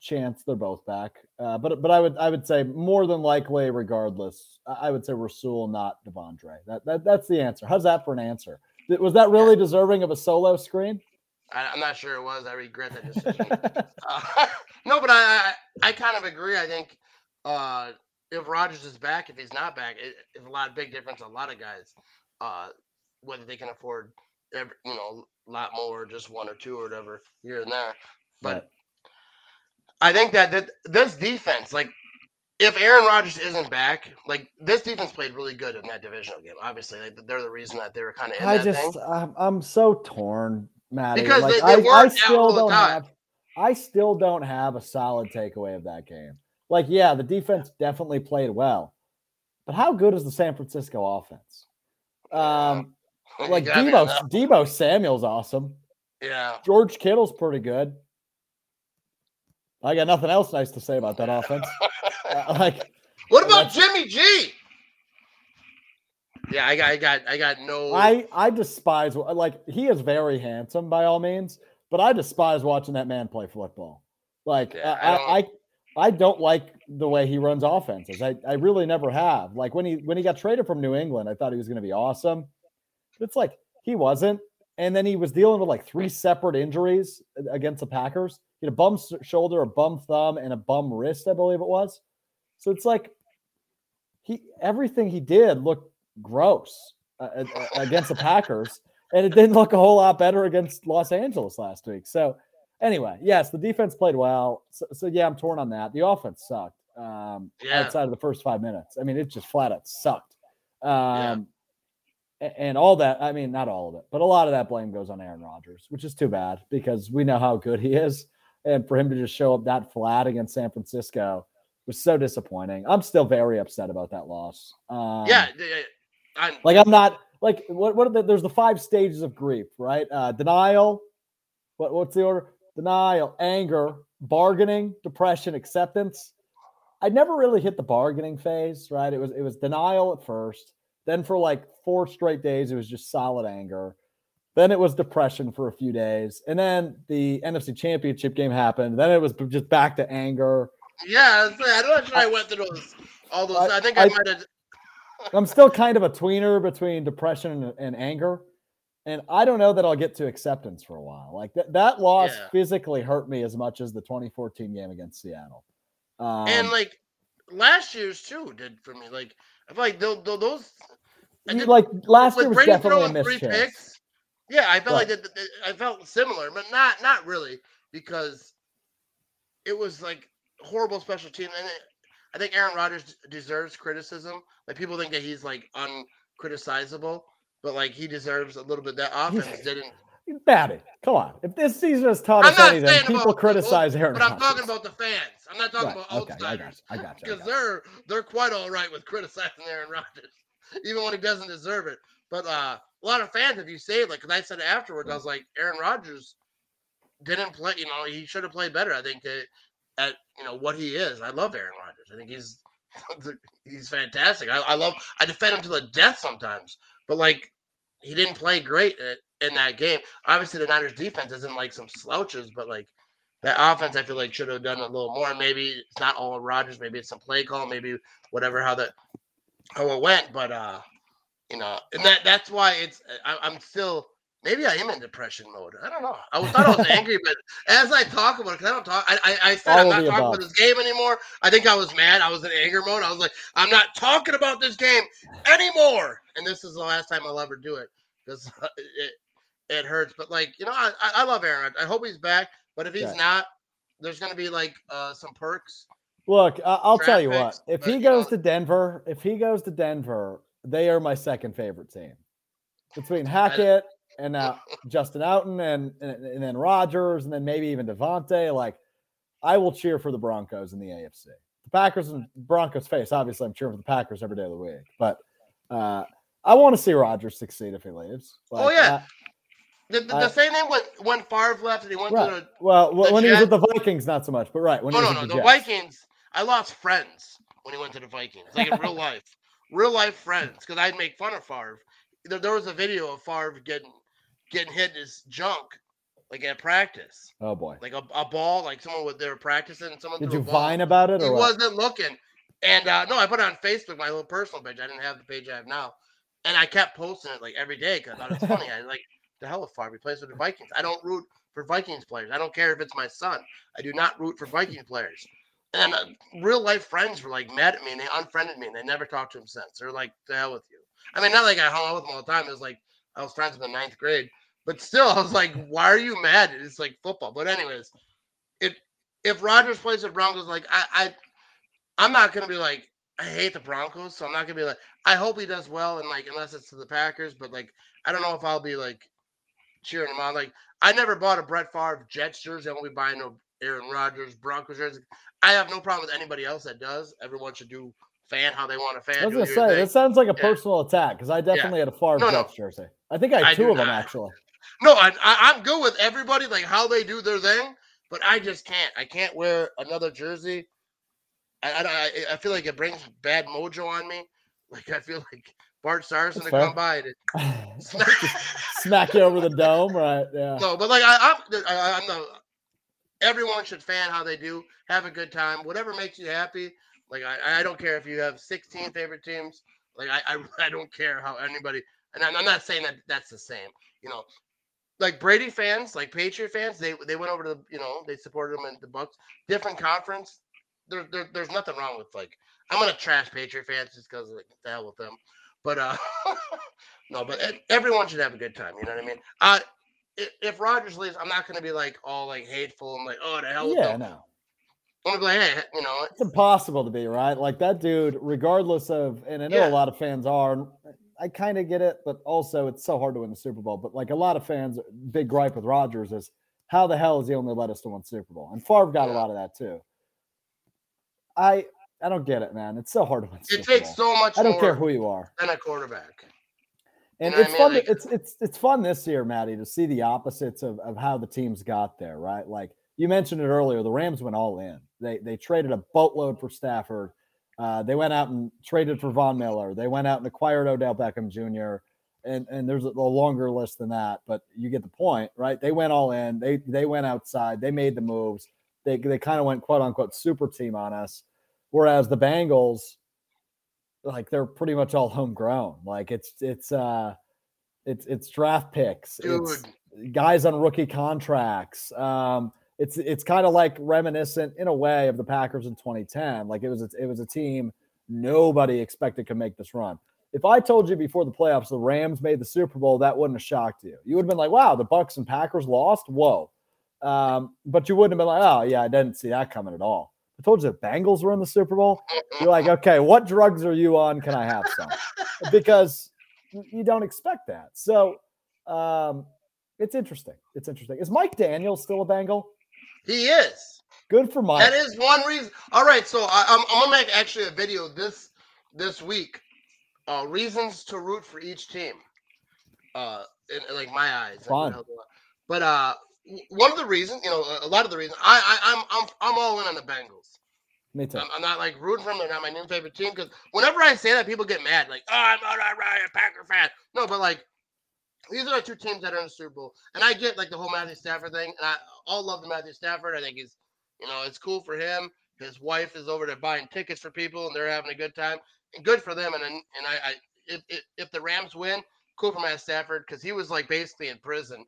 chance they're both back. Uh, but but I would I would say more than likely, regardless, I would say Rasul, not De'Vondre. That, that that's the answer. How's that for an answer? Was that really deserving of a solo screen? I, I'm not sure it was. I regret that decision. <laughs> Uh, <laughs> no, but I, I I kind of agree. I think uh, if Rodgers is back, if he's not back, it, it's a lot of big difference. A lot of guys, uh, whether they can afford, every, you know, a lot more, just one or two or whatever here and there. But Right. I think that, that this defense, like, if Aaron Rodgers isn't back, like this defense played really good in that divisional game. Obviously, like they're the reason that they were kind of I just. I'm, I'm so torn, Maddie. Because like, they- I, they I weren't still don't have I still don't have a solid takeaway of that game. Like, yeah, the defense definitely played well, but how good is the San Francisco offense? Um, <laughs> like Deebo, uh, Deebo Samuel's awesome. yeah. George Kittle's pretty good. I got nothing else nice to say about that offense. <laughs> Uh, like, What about Jimmy G? Yeah, I got, I got, I got no. I I despise like he is very handsome by all means, but I despise watching that man play football. Like Yeah, I, I I, I don't like the way he runs offenses. I, I really never have. Like when he when he got traded from New England, I thought he was going to be awesome. It's like he wasn't. And then he was dealing with like three separate injuries against the Packers. He had a bum shoulder, a bum thumb, and a bum wrist, I believe it was. So it's like he everything he did looked gross uh, against the Packers, and it didn't look a whole lot better against Los Angeles last week. So anyway, yes, the defense played well. So, so yeah, I'm torn on that. The offense sucked um, Yeah. outside of the first five minutes. I mean, it just flat out sucked. Um, a- And all that, I mean, not all of it, but a lot of that blame goes on Aaron Rodgers, which is too bad because we know how good he is. And for him to just show up that flat against San Francisco was so disappointing. I'm still very upset about that loss. Um, yeah, yeah, yeah, I'm, like I'm not like what what are the, there's the five stages of grief, right? Uh denial. What what's the order? Denial, anger, bargaining, depression, acceptance. I never really hit the bargaining phase, right? It was it was denial at first. Then for like four straight days, it was just solid anger. Then it was depression for a few days, and then the NFC Championship game happened. Then it was just back to anger. yeah. Saying, I'm not sure I went through those, all those. I- I, think I, I- might have. I'm still kind of a tweener between depression and, and anger. And I don't know that I'll get to acceptance for a while. Like that, that loss Yeah. physically hurt me as much as the 2014 game against Seattle. Um, and like last year's too did for me. Like I feel like tho- tho- those. I did- like last year was Brady definitely a missed three chance. picks. Yeah, I felt like that, that- I felt similar, but not not really because it was like horrible special team, and it, I think Aaron Rodgers deserves criticism. Like people think that he's like uncriticizable, but like he deserves a little bit. That <laughs> offense didn't. Batty, come on. If this season has taught us anything, people criticize Aaron But I'm Rodgers. talking about the fans. I'm not talking Right, about okay, outsiders. I got you. Because they're they're quite all right with criticizing Aaron Rodgers, <laughs> even when he doesn't deserve it. But uh, a lot of fans, if you say it, like, because I said afterwards, I was like, Aaron Rodgers didn't play. You know, he should have played better. I think at, at you know what he is. I love Aaron Rodgers. I think he's <laughs> he's fantastic. I, I love. I defend him to the death sometimes, but like he didn't play great in that game. Obviously, the Niners defense isn't like some slouches, but like that offense, I feel like should have done a little more. Maybe it's not all Rodgers. Maybe it's some play call. Maybe whatever how that how it went. But uh, you know, and that that's why it's. I, I'm still. Maybe I am in depression mode. I don't know. I thought I was angry, but as I talk about it, because I don't talk, I, I, I said All I'm not talking about this game anymore. I think I was mad. I was in anger mode. I was like, I'm not talking about this game anymore. And this is the last time I'll ever do it because <laughs> it, it hurts. But like, you know, I, I love Aaron. I hope he's back. But if he's Right. not, there's gonna be like uh, some perks. Look, I'll tell you what. If he goes to Denver, if he goes to Denver, they are my second favorite team. Between Hackett and now <laughs> Justin Outten and, and and then Rodgers and then maybe even Davante, like I will cheer for the Broncos in the AFC. The Packers and Broncos face. Obviously, I'm cheering for the Packers every day of the week, but uh, I want to see Rodgers succeed if he leaves. Oh, Like, yeah. The, the, I- the same thing when when Favre left and he went right. to the Well, the when he was with the Vikings, not so much, but right when no he no no the Jets. Vikings. I lost friends when he went to the Vikings, like in real <laughs> life, real life friends, because I'd make fun of Favre. There, there was a video of Favre getting getting hit in his junk, like at practice, Oh boy, like a, a ball, like someone with they were practicing, someone did you vine about it He or wasn't looking, and uh, no, I put it on Facebook, my little personal page. I didn't have the page I have now, and I kept posting it like every day because I thought it was funny. <laughs> I like the hell with Favre. He plays for the Vikings. I don't root for Vikings players. I don't care if it's my son. I do not root for Viking players. And uh, real life friends were like mad at me and they unfriended me and they never talked to him since. They're like, the hell with you. I mean, not like I hung out with them all the time. It was like I was friends with them in ninth grade. But still, I was like, why are you mad? It's like football. But anyways, if if Rodgers plays with Broncos, like I, I I'm not gonna be like I hate the Broncos, so I'm not gonna be like I hope he does well and like unless it's to the Packers, but like I don't know if I'll be like cheering him on. Like I never bought a Brett Favre Jets jersey. I won't be buying no Aaron Rodgers Broncos jersey. I have no problem with anybody else that does. Everyone should do fan how they want to fan. I was gonna say that sounds like a Yeah. personal attack because I definitely had a Favre No, no. Jets jersey. I think I had I two of them actually. No, I, I, I'm good with everybody, like how they do their thing, but I just can't. I can't wear another jersey. I, I, I- I feel like it brings bad mojo on me. Like I feel like Bart Starr's gonna come by and <laughs> smack, smack you over the dome, right? Yeah. No, but like I, I'm, I, I'm not. Everyone should fan how they do. Have a good time. Whatever makes you happy. Like I, I don't care if you have 16 favorite teams. Like I, I, <laughs> I don't care how anybody. And I'm, I'm not saying that that's the same. You know, like Brady fans, like Patriot fans, they they went over to the, you know they supported them in the Bucs, different conference. There, there there's nothing wrong with like I'm gonna trash Patriot fans just because like the hell with them, but uh <laughs> no, but everyone should have a good time. You know what I mean? Uh if Rodgers leaves, I'm not gonna be like all like hateful and like oh the hell. Yeah, no. I'm gonna be like, hey, you know, it's impossible to be right. Like that dude, regardless of, and I know yeah. a lot of fans are. I kind of get it, but also it's so hard to win the Super Bowl. But like a lot of fans, big gripe with Rodgers is how the hell is he only led us to one Super Bowl? And Favre got yeah. a lot of that too. I I don't get it, man. It's so hard to win. It takes Bowl. so much. I don't care who you are. Than a quarterback. And you know it's I mean? fun. Like, it's it's it's fun this year, Maddie, to see the opposites of, of how the teams got there, right? Like you mentioned it earlier, the Rams went all in. They they traded a boatload for Stafford. Uh, they went out and traded for Von Miller. They went out and acquired Odell Beckham Jr. And and there's a, a longer list than that, but you get the point, right? They went all in. They they went outside. They made the moves. They they kind of went quote unquote super team on us. Whereas the Bengals, like they're pretty much all homegrown. Like it's it's uh it's it's draft picks. Dude. It's guys on rookie contracts. Um, it's it's kind of like reminiscent in a way of the Packers in 2010. Like it was a, it was a team nobody expected could make this run. If I told you before the playoffs the Rams made the Super Bowl, that wouldn't have shocked you. You would have been like, "Wow, the Bucs and Packers lost." Whoa, um, but you wouldn't have been like, "Oh yeah, I didn't see that coming at all." I told you the Bengals were in the Super Bowl. You're like, "Okay, what drugs are you on? Can I have some?" <laughs> Because you don't expect that. So um, it's interesting. It's interesting. Is Mike Daniels still a Bengal? He is. Good for Mike. That is one reason. All right, so I, am I'm, I'm gonna make actually a video this this week. Uh, reasons to root for each team. Uh, in, in like my eyes. Fun. But uh, one of the reasons, you know, a lot of the reasons, I, I I'm I'm I'm all in on the Bengals. Me too. I'm, I'm not like rooting for them. They're not my new favorite team because whenever I say that, people get mad. Like, oh, I'm not a Packer fan. No, but like these are the two teams that are in the Super Bowl. And I get like the whole Matthew Stafford thing, and I all love the Matthew Stafford. I think he's, you know, it's cool for him. His wife is over there buying tickets for people, and they're having a good time. And good for them. And and I, I if, if, if the Rams win, cool for Matt Stafford because he was like basically in prison,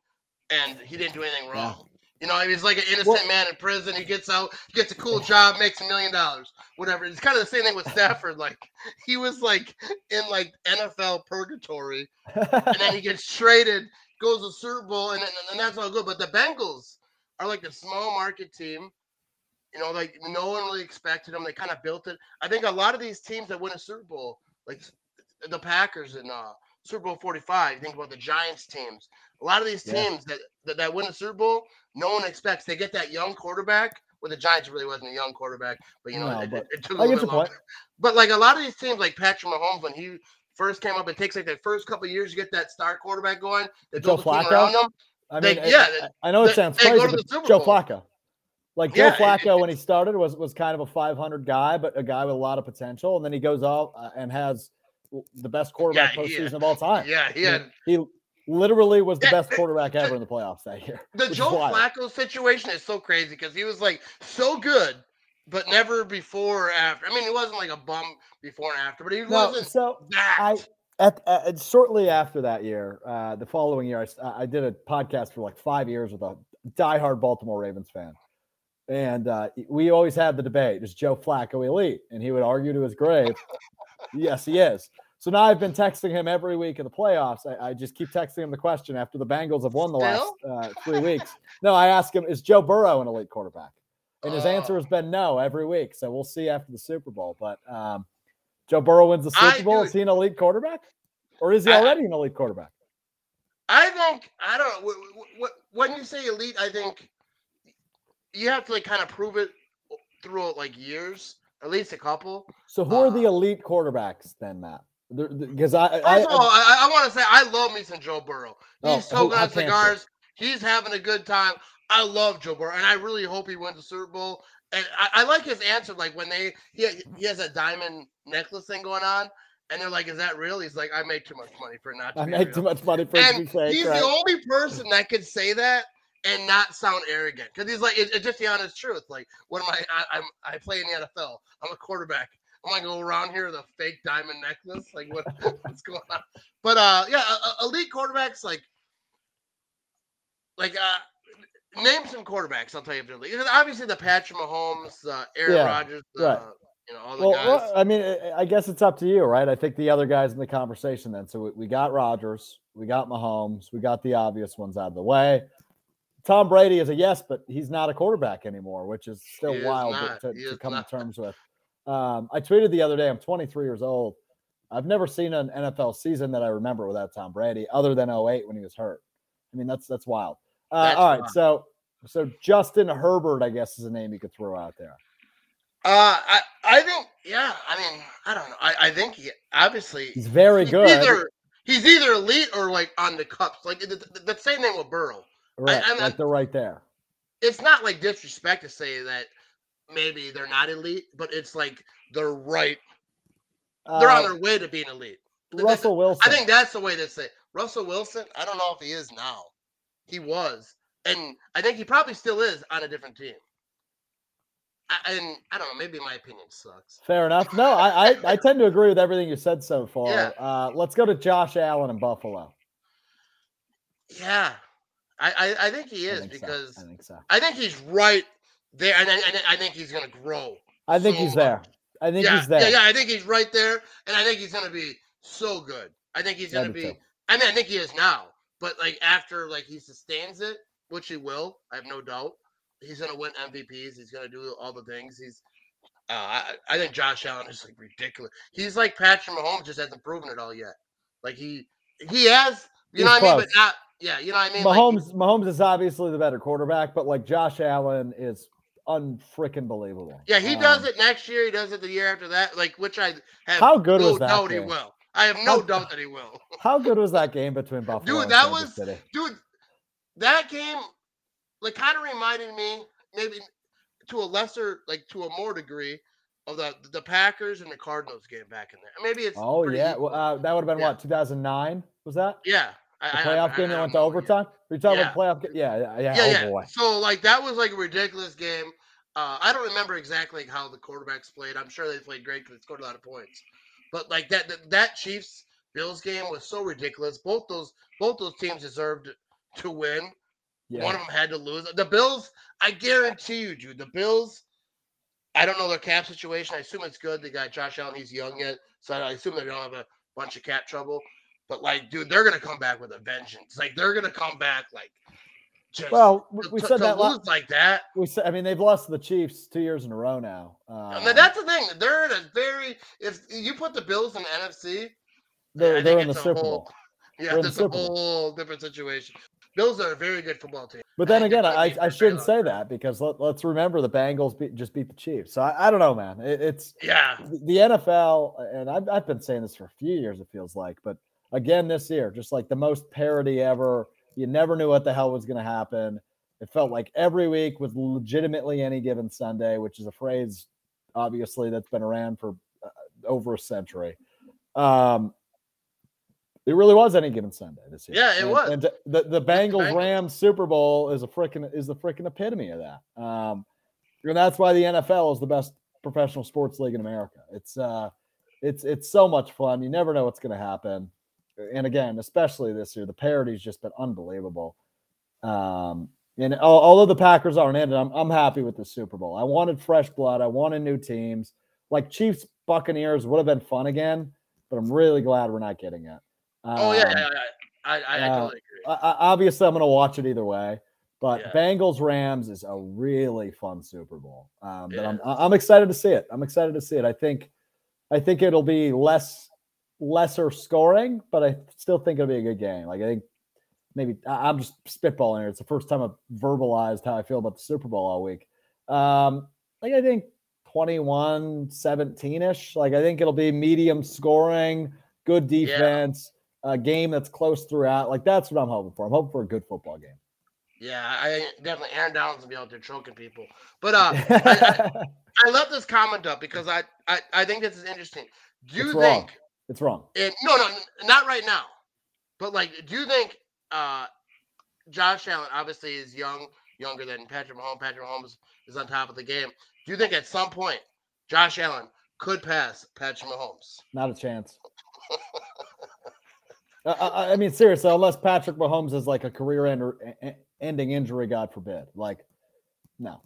and he didn't do anything wrong. Yeah. You know, he's like an innocent well, man in prison. He gets out, he gets a cool job, makes a million dollars, whatever. It's kind of the same thing with Stafford. Like he was like in like NFL purgatory, and then he gets <laughs> traded, goes to Super Bowl, and, and, and that's all good. But the Bengals are like a small market team. You know, like no one really expected them. They kind of built it. I think a lot of these teams that win a Super Bowl, like the Packers and uh, Super Bowl 45, think about the Giants teams. A lot of these teams yeah. that, that, that win a Super Bowl, no one expects. They get that young quarterback. Well, the Giants really wasn't a young quarterback, but you know, no, it, but it, took a little bit longer. But like a lot of these teams, like Patrick Mahomes, when he first came up, it takes like the first couple years to get that star quarterback going. They build Joe Flacco? around them. I mean, they, yeah, I, I, know it sounds crazy, but Joe Flacco. Like yeah, Joe Flacco, it, when he started, was was kind of a 500 guy, but a guy with a lot of potential. And then he goes out uh, and has the best quarterback yeah, postseason yeah. of all time. Yeah, he had, he, literally was the best quarterback ever in the playoffs that year. The Joe Flacco situation is so crazy because he was like so good, but never before or after. I mean, he wasn't like a bum before and after, but he no, wasn't so that. I, at, at, shortly after that year, uh, the following year, I, I, did a podcast for like five years with a diehard Baltimore Ravens fan. And uh, we always had the debate: is Joe Flacco elite? And he would argue to his grave, "Yes, he is." So now I've been texting him every week in the playoffs. I, I just keep texting him the question after the Bengals have won the Still? last uh, three weeks. No, I ask him, is Joe Burrow an elite quarterback? And his answer has been no every week. So we'll see after the Super Bowl. But um, Joe Burrow wins the Super I, Bowl. Is he an elite quarterback? Or is he already I, an elite quarterback? I think, I don't know. When you say elite, I think you have to like kind of prove it through like years, at least a couple. So who uh, are the uh, elite quarterbacks then, Matt? Because I, I, all, I, I want to say I love me some Joe Burrow. He's oh, smoking on cigars. He's having a good time. I love Joe Burrow, and I really hope he wins the Super Bowl. And I, I like his answer, like when they he he has a diamond necklace thing going on, And they're like, "Is that real?" He's like, "I made too much money for not to I be make real." too much money for and be fake. he's right? the only person that could say that and not sound arrogant because he's like, it, it's just the honest truth. Like, what am I? I I'm, I play in the NFL. I'm a quarterback. I'm gonna go around here with a fake diamond necklace. Like, what <laughs> what's going on? But uh, yeah, elite quarterbacks like like uh, name some quarterbacks. I'll tell you if they're elite. Obviously, the Patrick Mahomes, uh, Aaron Yeah, Rodgers, uh, right. you know, all the Well, guys. well, I mean, I- guess it's up to you, right? I think the other guys in the conversation then. So we, we got Rodgers, we got Mahomes, we got the obvious ones out of the way. Tom Brady is a yes, but he's not a quarterback anymore, which is still He is wild to- to, to come not. to <laughs> terms with. Um, I tweeted the other day, I'm 23 years old. I've never seen an NFL season that I remember without Tom Brady, other than 08 when he was hurt. I mean, that's that's wild. Uh, all right, wild. so so Justin Herbert, I guess, is a name you could throw out there. Uh, I, I think, yeah. I mean, I don't know. I, I think he obviously He's very he's good. Either he's either elite or like on the cups. Like the, the, the same thing with Burrow. right, I'm- like they're right there. It's not like disrespect to say that maybe they're not elite, but it's like they're right. They're Uh, on their way to being elite. Russell Wilson. I think that's the way to say. it. Russell Wilson. I don't know if he is now. He was, and I think he probably still is on a different team. I, and I don't know. Maybe my opinion sucks. Fair enough. No, I, I I tend to agree with everything you said so far. Yeah. Uh, let's go to Josh Allen in Buffalo. Yeah, I I, I think he I is think so. because I think so. I think he's right there, and I, I think he's going to grow. I think so he's there. I think yeah, he's there. yeah, yeah. I think he's right there, and I think he's going to be so good. I think he's going to be. too. I mean, I think he is now, but like after like he sustains it, which he will, I have no doubt. He's going to win MVPs. He's going to do all the things. He's. Uh, I, I think Josh Allen is like ridiculous. He's like Patrick Mahomes, just hasn't proven it all yet. Like he he has, you He's know what I mean, but not. Yeah, you know what I mean. Like, Mahomes Mahomes is obviously the better quarterback, but like Josh Allen is unfreaking believable. Yeah, he does Um, it next year. He does it the year after that. Like, which I have How good no was that doubt he will. I have no doubt that he will. <laughs> How good was that game between Buffalo Dude, and that Kansas was- City? Dude, that game, like, kind of reminded me, maybe to a lesser, like, to a more degree, of the the Packers and the Cardinals game back in there. Maybe it's Oh yeah, equal. well, uh, that would have been Yeah. what 2009 was that yeah. The playoff I- game that went to overtime? Are you talking Yeah. about playoff? ga- Yeah, yeah, yeah. Yeah, oh yeah. boy. So like that was like a ridiculous game. Uh, I don't remember exactly how the quarterbacks played. I'm sure they played great because they scored a lot of points. But like that, that that Chiefs Bills game was so ridiculous. Both those both those teams deserved to win. Yeah. One of them had to lose. The Bills, I guarantee you, dude. The Bills. I don't know their cap situation. I assume it's good. They got Josh Allen. He's young yet, so I assume they don't have a bunch of cap trouble. But like, dude, they're gonna come back with a vengeance. Like they're gonna come back like. Just Well, we, to- we to- said to that. lose like that. we said. I mean, they've lost the Chiefs two years in a row now. Um, mean, that's the thing. They're in a very. If you put the Bills in the NFC, they're they're in the Super whole- Bowl. <laughs> yeah, They're in the that's a whole different situation. Bills are a very good football team. But then I again, I, I shouldn't say that because let, let's remember the Bengals beat, just beat the Chiefs. So I, I don't know, man. It, it's Yeah, the NFL, and I've, I've been saying this for a few years, it feels like, but again this year, just like the most parody ever. You never knew what the hell was going to happen. It felt like every week was legitimately any given Sunday, which is a phrase, obviously, that's been around for uh, over a century. Um, it really was any given Sunday this year. Yeah, it And- was. And the, the Bengals. Rams Super Bowl is a freaking is the freaking epitome of that. Um, and that's why the NFL is the best professional sports league in America. It's uh, it's it's so much fun. You never know what's going to happen. And again, especially this year, the parody's just been unbelievable. Um, and al- although the Packers aren't in it, I'm I'm happy with the Super Bowl. I wanted fresh blood. I wanted new teams. Like Chiefs Buccaneers would have been fun again, but I'm really glad we're not getting it. Oh yeah, Um, yeah, yeah. I, I, I uh, totally agree. I, I- obviously, I'm going to watch it either way. But Yeah. Bengals Rams is a really fun Super Bowl. Um, that I'm Yeah. I'm excited to see it. I'm excited to see it. I think I think it'll be less lesser scoring, but I still think it'll be a good game. Like I think maybe I'm just spitballing here. It's the first time I've verbalized how I feel about the Super Bowl all week. Um, like I think 21 17 ish. Like I think it'll be medium scoring, good defense, a game that's close throughout. Like that's what I'm hoping for. I'm hoping for a good football game. Yeah, I definitely Aaron Donald's gonna be out there choking people. But uh, I, I, <laughs> I left this comment up because I, I I think this is interesting. Do you It's wrong. It's wrong. And no, no, not right now. But like, do you think uh Josh Allen obviously is young, younger than Patrick Mahomes. Patrick Mahomes is on top of the game. Do you think at some point Josh Allen could pass Patrick Mahomes? Not a chance. <laughs> I, I, mean, seriously, unless Patrick Mahomes is like a career-ending injury, God forbid. Like, no.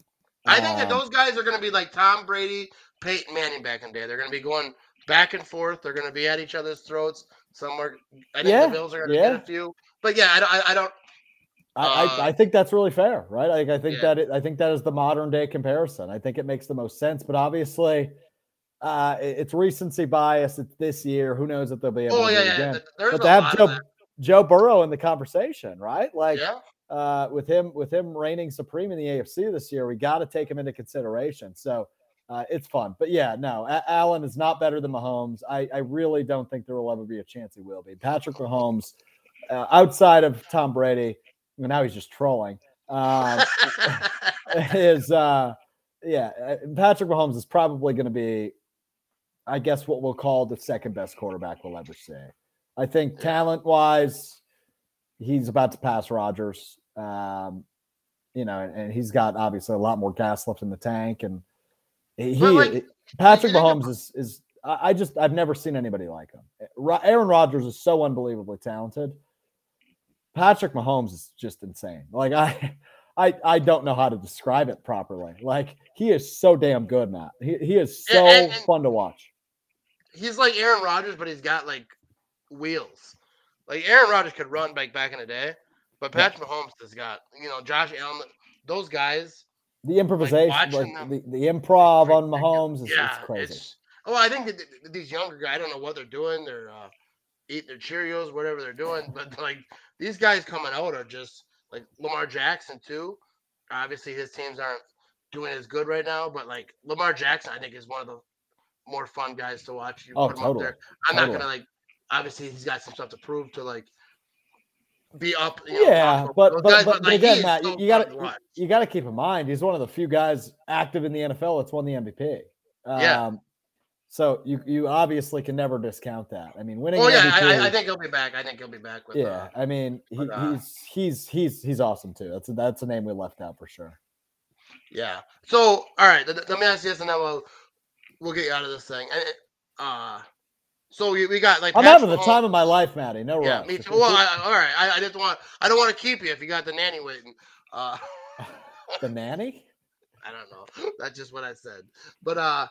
I think that um, those guys are going to be like Tom Brady, Peyton Manning back in the day. They're going to be going back and forth. They're going to be at each other's throats. Somewhere, I think yeah, the Bills are going to yeah. get a few. But yeah, I, I, I don't. I, uh, I, I, think that's really fair, right? Like, I think yeah. that it, I think that is the modern day comparison. I think it makes the most sense. But obviously, uh, it's recency bias. It's this year. Who knows if they'll be able oh, to yeah, yeah. There's but to have Joe, Joe Burrow in the conversation, right? Like, uh, with him with him reigning supreme in the AFC this year, we got to take him into consideration. So uh, it's fun. But yeah, no, a- Allen is not better than Mahomes. I, I really don't think there will ever be a chance he will be. Patrick Mahomes, uh, outside of Tom Brady, well, now he's just trolling. Um, <laughs> is uh, yeah, uh, Patrick Mahomes is probably going to be, I guess, what we'll call the second best quarterback we'll ever see. I think talent wise, he's about to pass Rodgers. Um, you know, and, and, he's got obviously a lot more gas left in the tank, and he like, Patrick Mahomes is is I just I've never seen anybody like him. Eh, Aaron Rodgers is so unbelievably talented. Patrick Mahomes is just insane. Like I <laughs> I I don't know how to describe it properly. Like he is so damn good, Matt. He he is so and, and fun to watch. He's like Aaron Rodgers, but he's got like wheels. Like Aaron Rodgers could run back back in the day, but Patrick yeah. Mahomes has got you know Josh Allen. Those guys the improvisation, like, like the, the improv on Mahomes is yeah, it's crazy. It's, oh, I think that these younger guys, I don't know what they're doing. They're uh, eating their Cheerios, whatever they're doing. <laughs> But like these guys coming out are just like Lamar Jackson too. Obviously, his teams aren't doing as good right now, but like Lamar Jackson, I think is one of the more fun guys to watch. You oh, totally. I'm totally. not gonna like. Obviously, he's got some stuff to prove to like be up. You know, yeah, but but, guys, but, but, again, Matt, so you got to you got to keep in mind he's one of the few guys active in the NFL that's won the MVP. Um, yeah. So you you obviously can never discount that. I mean, winning. Oh yeah, MVP, I, I, think he'll be back. I think he'll be back. With, yeah, uh, I mean, he, but, uh, he's he's he's he's awesome too. That's a, that's a name we left out for sure. Yeah. So all right, let me ask you this, and then we'll we'll get you out of this thing. And, uh, so we, we got like I'm having the time of my life, Maddie. No yeah, rush. me too. Well, I, all right. I, I just want I don't want to keep you if you got the nanny waiting. Uh, <laughs> the nanny? <laughs> I don't know. That's just what I said. But uh,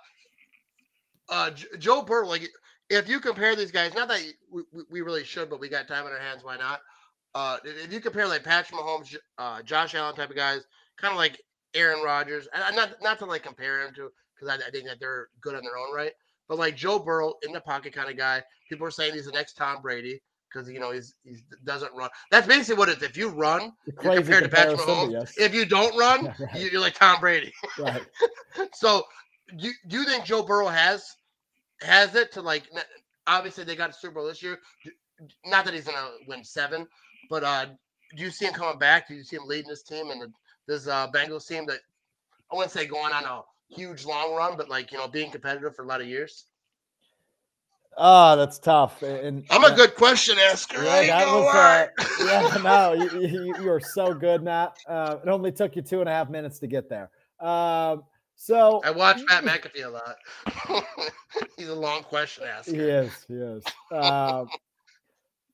uh, Joe Burrow, like if you compare these guys, not that we, we really should, but we got time on our hands. Why not? Uh, if you compare like Patrick Mahomes, uh, Josh Allen type of guys, kind of like Aaron Rodgers, and not not to like compare him to because I, I think that they're good on their own right. But like Joe Burrow in the pocket kind of guy, people are saying he's the next Tom Brady because you know he's he doesn't run. That's basically what it is. If you run, compared to Patrick Mahomes. Yes. If you don't run, yeah, <laughs> right. you're like Tom Brady. Right. <laughs> so, do, do you think Joe Burrow has has it to like? Obviously, they got a Super Bowl this year. Not that he's gonna win seven, but uh, do you see him coming back? Do you see him leading this team and this uh, Bengals team that I wouldn't say going on a huge long run, but like you know, being competitive for a lot of years? Oh, that's tough. And I'm a good question asker. Yeah, that was, uh, <laughs> yeah, no, you, you, you are so good, Matt. Uh, it only took you two and a half minutes to get there. Um, so I watch Matt <laughs> McAfee a lot. <laughs> He's a long question asker. He is. He is. Um,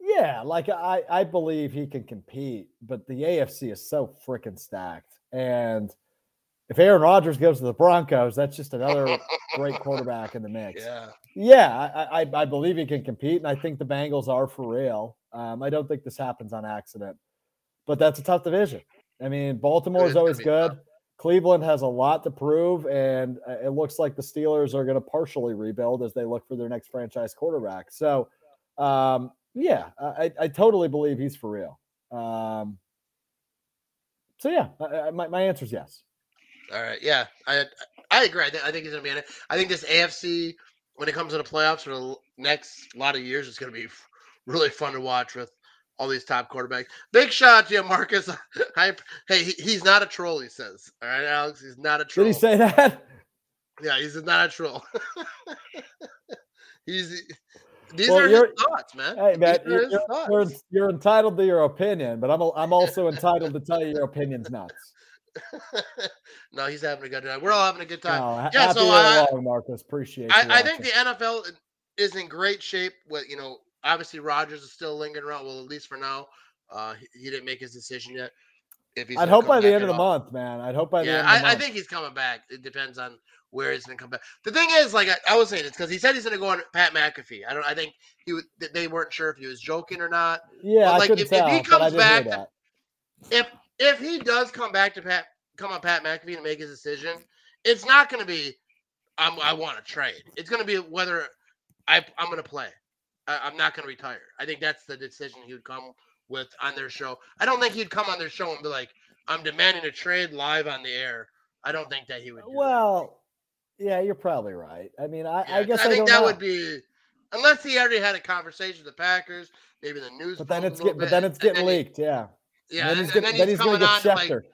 yeah, like I, I believe he can compete, but the AFC is so freaking stacked, and if Aaron Rodgers goes to the Broncos, that's just another <laughs> great quarterback in the mix. Yeah. Yeah, I, I, I, believe he can compete, and I think the Bengals are for real. Um, I don't think this happens on accident, but that's a tough division. I mean, Baltimore is always good. Cleveland has a lot to prove, and uh, it looks like the Steelers are going to partially rebuild as they look for their next franchise quarterback. So, um, yeah, I, I totally believe he's for real. Um, so, yeah, I, my, my answer is yes. All right. Yeah, I I agree. I, th- I think he's gonna be in it. I think this AFC when it comes to the playoffs for the next lot of years, is gonna be really fun to watch with all these top quarterbacks. Big shout out to you, Marcus. <laughs> I, hey, he, he's not a troll. He says. All right, Alex. He's not a troll. Did he say that? Yeah, he's not a troll. <laughs> he's These well, are his thoughts, man. Hey, man, you're, you're, you're, entitled to your opinion, but I'm I'm also entitled to tell you your opinion's nuts. <laughs> no, he's having a good time. We're all having a good time. No, yeah, so I, Marcus. Appreciate. I, I think the NFL is in great shape. With you know, obviously Rodgers is still lingering around. Well, at least for now, uh, he, he didn't make his decision yet. If he's I'd hope by the end of the month, man. I'd hope by yeah, the end. I, of the month. I, think he's coming back. It depends on where he's going to come back. The thing is, like I, I was saying, it's because he said he's going to go on Pat McAfee. I don't. I think he would. They weren't sure if he was joking or not. Yeah, but, like if, tell, if, he comes back, to, if if he does come back to Pat, come on Pat McAfee to make his decision, it's not going to be. I'm, I want to trade. It's going to be whether I, I'm going to play. I, am not going to retire. I think that's the decision he would come with on their show. I don't think he'd come on their show and be like, "I'm demanding a trade live on the air." I don't think that he would. well, that. yeah, you're probably right. I mean, I, yeah, I guess I, I think that know. would be unless he already had a conversation with the Packers, maybe the news. But then it's getting, but then it's getting leaked. He, yeah. Yeah, and then, he's, and then he's, going to get Schefter. Like,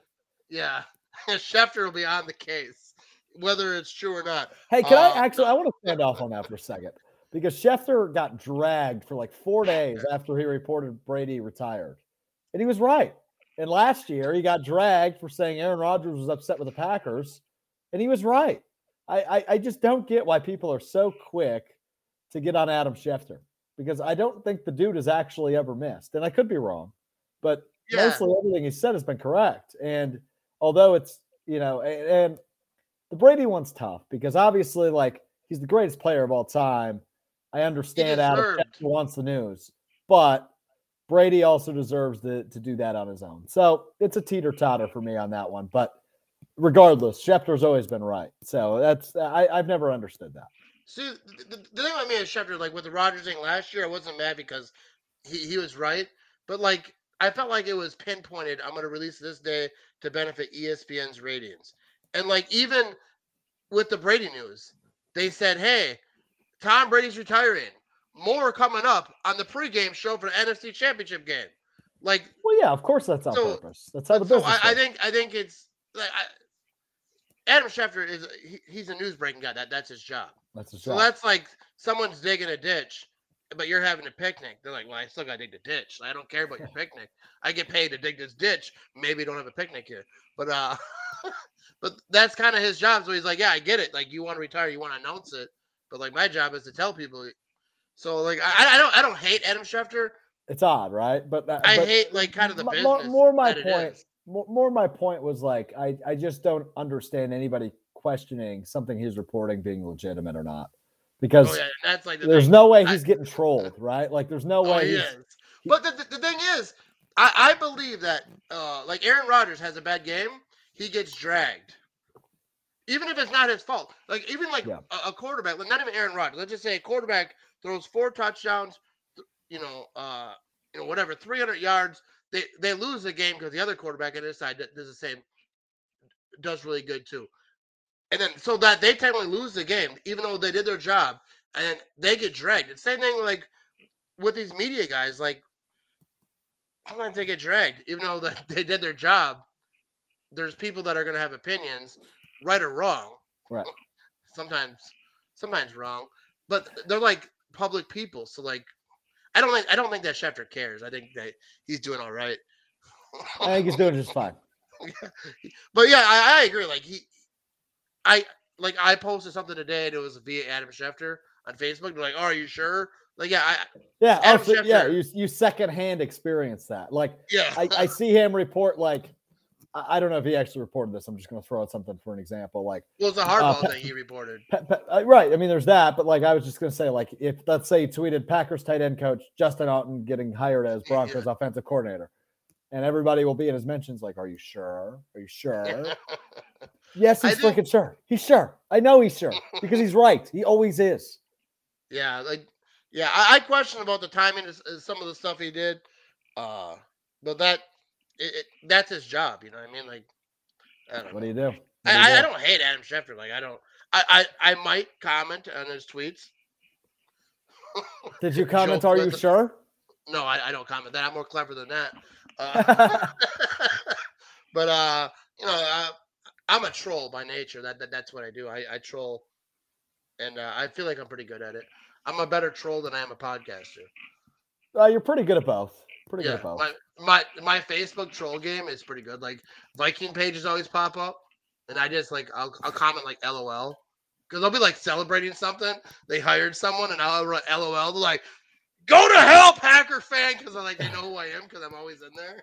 yeah, <laughs> Schefter will be on the case, whether it's true or not. Hey, can uh, I actually? I want to stand off on that for a second because Schefter got dragged for like four days after he reported Brady retired. And he was right. And last year he got dragged for saying Aaron Rodgers was upset with the Packers. And he was right. I, I, I just don't get why people are so quick to get on Adam Schefter because I don't think the dude has actually ever missed. And I could be wrong, but yeah. mostly everything he said has been correct. And although it's, you know, and, and the Brady one's tough because obviously, like, he's the greatest player of all time I understand Adam wants the news, but Brady also deserves to, to do that on his own. So it's a teeter totter for me on that one. But regardless, Schefter's always been right. So that's I, I've never understood that. See, the, the thing about me is Schefter, like with the Rodgers thing last year, I wasn't mad because he, he was right. But like I felt like it was pinpointed. I'm going to release this day to benefit ESPN's ratings. And like even with the Brady news, they said, "Hey, Tom Brady's retiring. More coming up on the pregame show for the NFC Championship game. Like, well, yeah, of course that's on so, purpose. That's how the business. So I, I, think I think it's like I, Adam Schefter is he, he's a news breaking guy. That that's his job. That's his job. So that's like someone's digging a ditch, but you're having a picnic. They're like, well, I still got to dig the ditch. I don't care about your <laughs> picnic. I get paid to dig this ditch. Maybe don't have a picnic here, but uh, <laughs> but that's kind of his job. So he's like, yeah, I get it. Like you want to retire, you want to announce it but like my job is to tell people. So like I, I don't I don't hate Adam Schefter. It's odd, right? But, I hate like kind of the business. More, more my point. More, more my point was like I I just don't understand anybody questioning something he's reporting being legitimate or not because oh, yeah, that's like the there's thing. no way he's I, getting trolled, right? Like there's no oh, way. He is. But the, the, the, thing is, I, I believe that uh, like Aaron Rodgers has a bad game, he gets dragged even if it's not his fault. Like even like yeah. a, a, quarterback, like not even Aaron Rodgers. Let's just say a quarterback throws four touchdowns, you know, uh, you know, whatever, 300 yards. They they lose the game because the other quarterback on this side does the same, does really good too. And then so that they technically lose the game, even though they did their job, and they get dragged. It's the same thing like with these media guys. Like sometimes they get dragged, even though <laughs> they did their job. There's people that are going to have opinions right or wrong. Right. Sometimes, sometimes wrong, but they're like public people. So like, I don't think I don't think that Schefter cares. I think that he's doing all right. I think he's doing just fine. <laughs> but yeah, I, I agree. Like he, I like I posted something today and it was via Adam Schefter on Facebook. They're like, oh, "Are you sure?" Like, yeah, I yeah, Adam also, Schefter, yeah. You you secondhand experience that. Like, yeah, I, I <laughs> see him report like I don't know if he actually reported this. I'm just going to throw out something for an example. Like, well, it's a hardball uh, that he reported. uh, right. I mean, there's that, but like, I was just going to say, like, if let's say he tweeted Packers tight end coach Justin Outten getting hired as Broncos yeah. offensive coordinator, and everybody will be in his mentions, like, "Are you sure? Are you sure?" <laughs> yes, he's freaking sure. He's sure. I know he's sure because he's <laughs> right. He always is. Yeah, like, yeah, I, I question about the timing of some of the stuff he did, uh, but that it, it, that's his job. You know what I mean? Like, what know. do you do? I, do, you I, do? I, don't hate Adam Schefter. Like, I don't. I, I, I might comment on his tweets. Did you <laughs> comment? Are you the, sure? No, I, I don't comment that. I'm more clever than that. Uh, <laughs> but uh, you know, I, I'm a troll by nature. That, that that's what I do. I, I troll, and uh, I feel like I'm pretty good at it. I'm a better troll than I am a podcaster. Uh, you're pretty good at both. Pretty yeah, good at both. my, my my Facebook troll game is pretty good. Like Viking pages always pop up, and I just like I'll I'll comment like LOL because they'll be like celebrating something. They hired someone, and I'll write LOL. They're like, "Go to hell, Packer fan," because I'm like they know who I am because I'm always in there,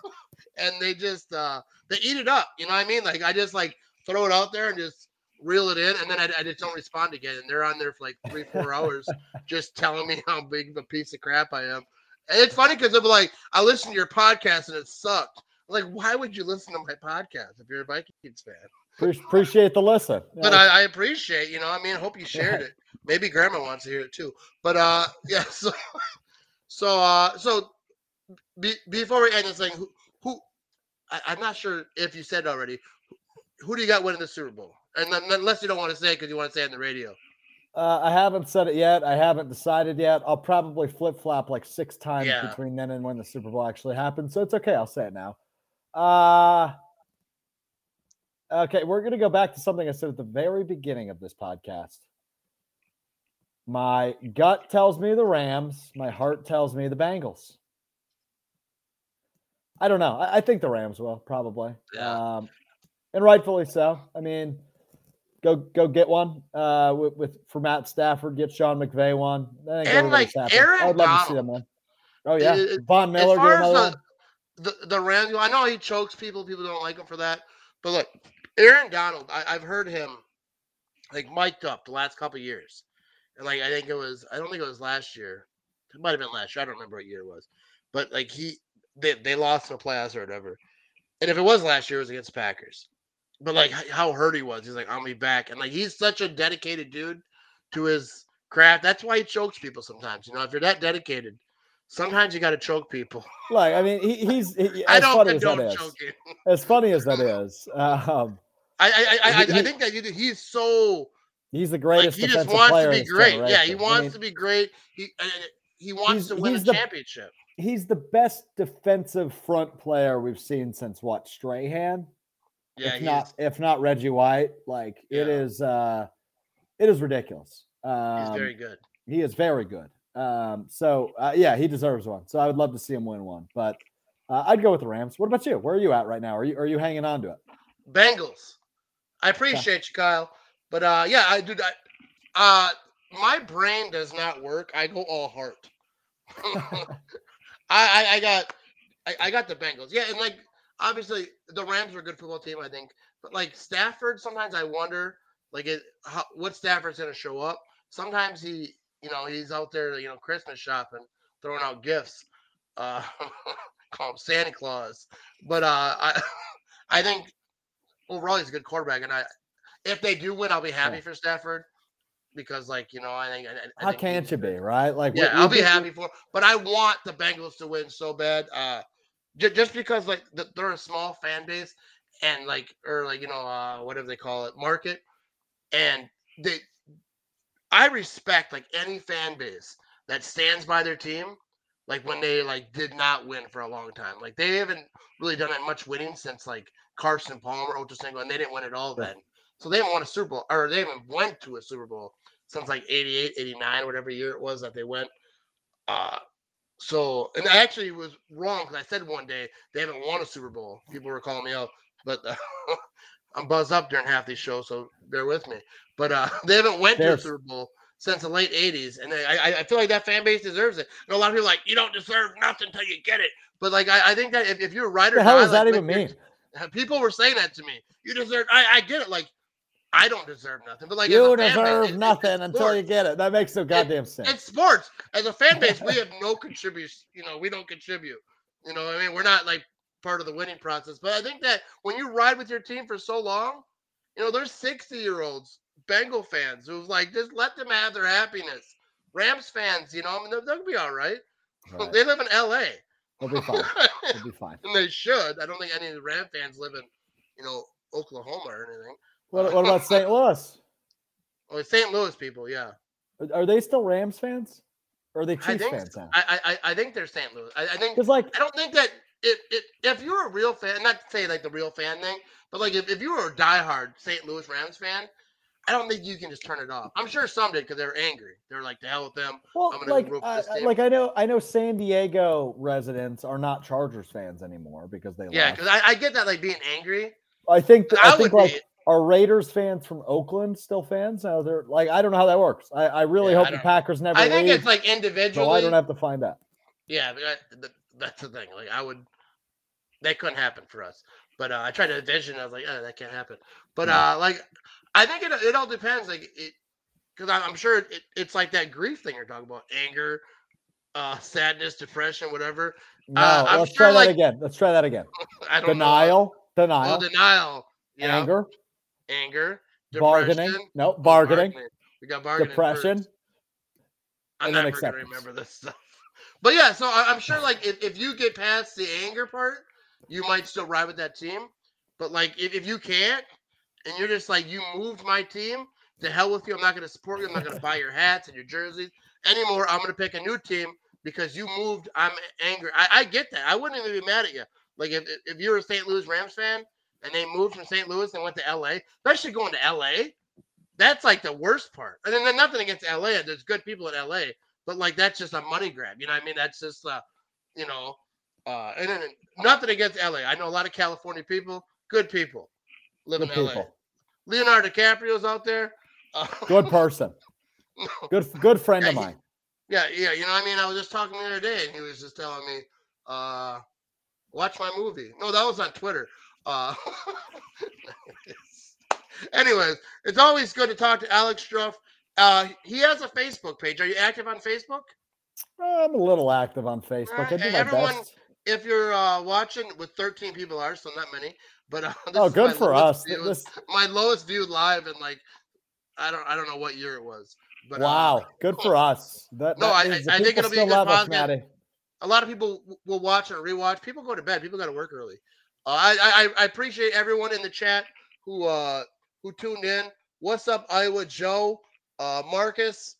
<laughs> and they just uh they eat it up. You know what I mean? Like I just like throw it out there and just reel it in, and then I, I just don't respond again. And they're on there for like three four hours just telling me how big of a piece of crap I am. And it's funny because be like, I listened to your podcast and it sucked. I'm like, why would you listen to my podcast if you're a Vikings fan? Pre- appreciate the listen. But I, I appreciate, you know, I mean, I hope you shared it. Maybe grandma wants to hear it too. But uh <laughs> yeah, so so uh so be, before we end this thing, who, who I, I'm not sure if you said already, who do you got winning the Super Bowl? And then, unless you don't want to say it because you want to say it on the radio. Uh, I haven't said it yet. I haven't decided yet. I'll probably flip flop like six times Yeah. between then and when the Super Bowl actually happens. So it's okay. I'll say it now. Uh, okay. We're going to go back to something I said at the very beginning of this podcast. My gut tells me the Rams. My heart tells me the Bengals. I don't know. I, I think the Rams will probably. Yeah. Um, and rightfully so. I mean, go go get one uh, with, with for Matt Stafford. Get Sean McVay one. And, like. Aaron I would love to see them one. Oh yeah, It- Von Miller. as Get far another one. the, the the Rams, I know he chokes people. People don't like him for that. But look, Aaron Donald, I, I've heard him like mic'd up the last couple years, like I think it was, I don't think it was last year. It might have been last year. I don't remember what year it was, but like he, they they lost in the playoffs or whatever. And if it was last year, it was against Packers. But like how hurt he was, he's like, I'll be back, and like he's such a dedicated dude to his craft. That's why he chokes people sometimes. You know, if you're that dedicated, sometimes you got to choke people. Like I mean, he, he's he, <laughs> I as don't funny as that condone choking. As funny as that <laughs> is, um, I I I, I, He- I think that he's so he's the greatest. like he just wants player to be great. Yeah, he generation. I wants mean, to be great. He uh, he wants He's- to win he's a the- championship. He's the best defensive front player we've seen since what Strahan, Yeah, if he's, not if not Reggie White. Like it Yeah. is, uh it is ridiculous. he's Um, very good. He is very good. Um, so uh, yeah, he deserves one. So I would love to see him win one. But uh, I'd go with the Rams. What about you? Where are you at right now? Are you are you hanging on to it? Bengals. I appreciate you, Kyle. But uh yeah, I do that. Uh my brain does not work. I go all heart. <laughs> I, I I got I, I got the Bengals. Yeah, and like obviously the Rams are a good football team, I think. But like Stafford, sometimes I wonder like it how, what Stafford's gonna show up. Sometimes he you know, he's out there, you know, Christmas shopping, throwing out gifts. Uh <laughs> call him Santa Claus. But uh I <laughs> I think overall he's a good quarterback, and I if they do win, I'll be happy Yeah. for Stafford because, like you know, I think. I, I How think can't you be right? Like Yeah, I'll be happy for, but I want the Bengals to win so bad. Uh, ju- just because like th- they're a small fan base and like or like you know uh whatever they call it market, and they, I respect like any fan base that stands by their team. Like when they like did not win for a long time, like they haven't really done that much winning since like Carson Palmer, Ocho Cinco, and they didn't win at all then. So they haven't won a Super Bowl, or they haven't went to a Super Bowl since like 88, 89, whatever year it was that they went. Uh, so, and I actually was wrong because I said one day they haven't won a Super Bowl. People were calling me out, but uh, <laughs> I'm buzzed up during half these shows, so bear with me. But uh, <laughs> they haven't went to a Super Bowl since the late 80s, and I, I- feel like that fan base deserves it. And a lot of people are like, you don't deserve nothing until you get it. But like, I, I think that if, if you're a writer, the hell does that even mean? <laughs> People were saying that to me. You deserve. I, I get it. Like, I don't deserve nothing, but like, you fan base, deserve it- it- nothing until you get it. That makes no goddamn sense. It's sports. As a fan base, we have <laughs> no contribution. You know, we don't contribute. You know, I mean, we're not like part of the winning process. But I think that when you ride with your team for so long, you know, there's 60 year olds, Bengal fans, who's like, just let them have their happiness. Rams fans, you know, I mean, they'll, they'll be all right. Right. They live in LA. They'll be fine. They'll be <laughs> fine. and they should. I don't think any of the Ram fans live in, you know, Oklahoma or anything. What, what about St. Louis? <laughs> Oh, it's St. Louis people, yeah. Are- they still Rams fans? Or are they I Chiefs think fans now? I, I I- I think they're St. Louis. I, I think Because like I don't think that if, if if you're a real fan, not to say like the real fan thing, but like if, if you were a diehard St. Louis Rams fan, I don't think you can just turn it off. I'm sure some did because they were angry. They were like, "The hell with them." Well, like, uh, like I know, I know San Diego residents are not Chargers fans anymore because they Yeah, because I, I get that like being angry. I think I, I think like be. Are Raiders fans from Oakland still fans? Now they're like I don't know how that works. I, I really Yeah, I hope the. Packers never I think leave, it's like individual. so. I don't have to find out. Yeah, but I, that's the thing. Like I would, that couldn't happen for us. But uh, I tried to envision. I was like, oh, that can't happen. But No. uh, like, I think it it all depends. Like it, because I'm sure it, it's like that grief thing you're talking about, anger, uh, <laughs> sadness, depression, whatever. No, Uh, let's sure, try that like- again. Let's try that again. <laughs> I don't Denial, know. denial, Oh, denial. Yeah. anger, Anger. bargaining. No, oh, bargaining, We got bargaining. depression. first. I'm never gonna remember this stuff. <laughs> But yeah, so I'm sure like if, if you get past the anger part, you might still ride with that team. But like if, if you can't and you're just like you moved my team, to hell with you. I'm not gonna support you. I'm not gonna buy your hats and your jerseys anymore. I'm gonna pick a new team because you moved. I'm angry. I, I get that. I wouldn't even be mad at you. Like if if you're a St. Louis Rams fan and they moved from St. Louis and went to LA, especially going to LA, that's like the worst part. And then nothing against LA. There's good people in LA, but like that's just a money grab. You know what I mean? That's just uh, you know, uh, and then nothing against LA. I know a lot of California people, good people, live Good in LA. people. Leonardo DiCaprio's out there. Uh, Good <laughs> person. no. Good good friend Yeah, of he- mine. Yeah, yeah. You know what I mean? I was just talking the other day, and he was just telling me, uh, watch my movie. No, that was on Twitter. Uh, <laughs> anyways, it's always good to talk to Alex Strouf. Uh, he has a Facebook page. Are you active on Facebook? I'm a little active on Facebook. I do my everyone- best. If you're uh, watching, with 13 people are, so not many. But uh, <laughs> Oh, good for us. viewed- This, my lowest viewed live, and like, I don't, I don't know what year it was. But uh, wow, good for <laughs> us. That, No, that I- I think it'll be a good us, a lot of people will watch and rewatch. People go to bed. People got to work early. I, I I appreciate everyone in the chat who uh who tuned in. What's up, Iowa Joe, uh, Marcus,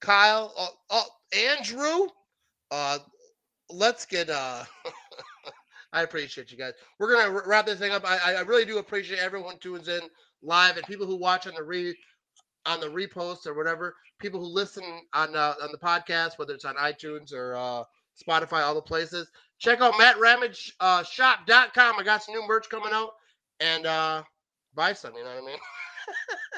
Kyle, uh, uh, Andrew. Uh, let's get uh. <laughs> I appreciate you guys. We're gonna wr- wrap this thing up. I, I I really do appreciate everyone tunes in live and people who watch on the re on the repost or whatever. People who listen on uh, on the podcast, whether it's on iTunes or uh, Spotify, all the places. Check out MattRamage uh, shop.com. I got some new merch coming out and uh, buy some, you know what I mean?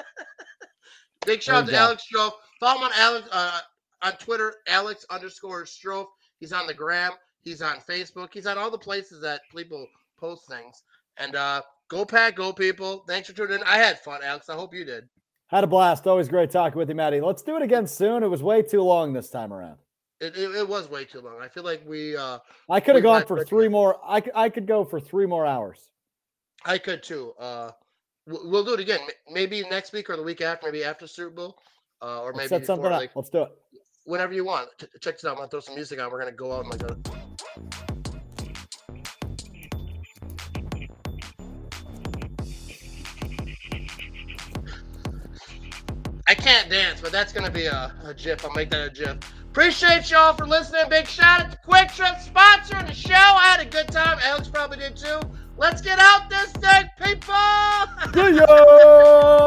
<laughs> Big shout out to There you go. Alex Strouf. Follow him on Alex uh, on Twitter, Alex underscore Strouf. He's on the gram. He's on Facebook. He's on all the places that people post things. And uh, go pack, go people. Thanks for tuning in. I had fun, Alex. I hope you did. Had a blast. Always great talking with you, Matty. Let's do it again soon. It was way too long this time around. It, it, it was way too long. I feel like we uh, I could have gone for three time. more. I could go for three more hours. I could too. Uh, w- we'll do it again. Maybe next week or the week after. Maybe after Super Bowl, uh, or Let's maybe set something before, up. like Let's do it. whenever you want. Ch- check this out. I'm gonna throw some music on. We're gonna go out and like. A... I can't dance, but that's gonna be a, a GIF. I'll make that a GIF. Appreciate y'all for listening. Big shout out to QuikTrip sponsoring the show. I had a good time. Alex probably did too. Let's get out this thing, people. <laughs> See ya!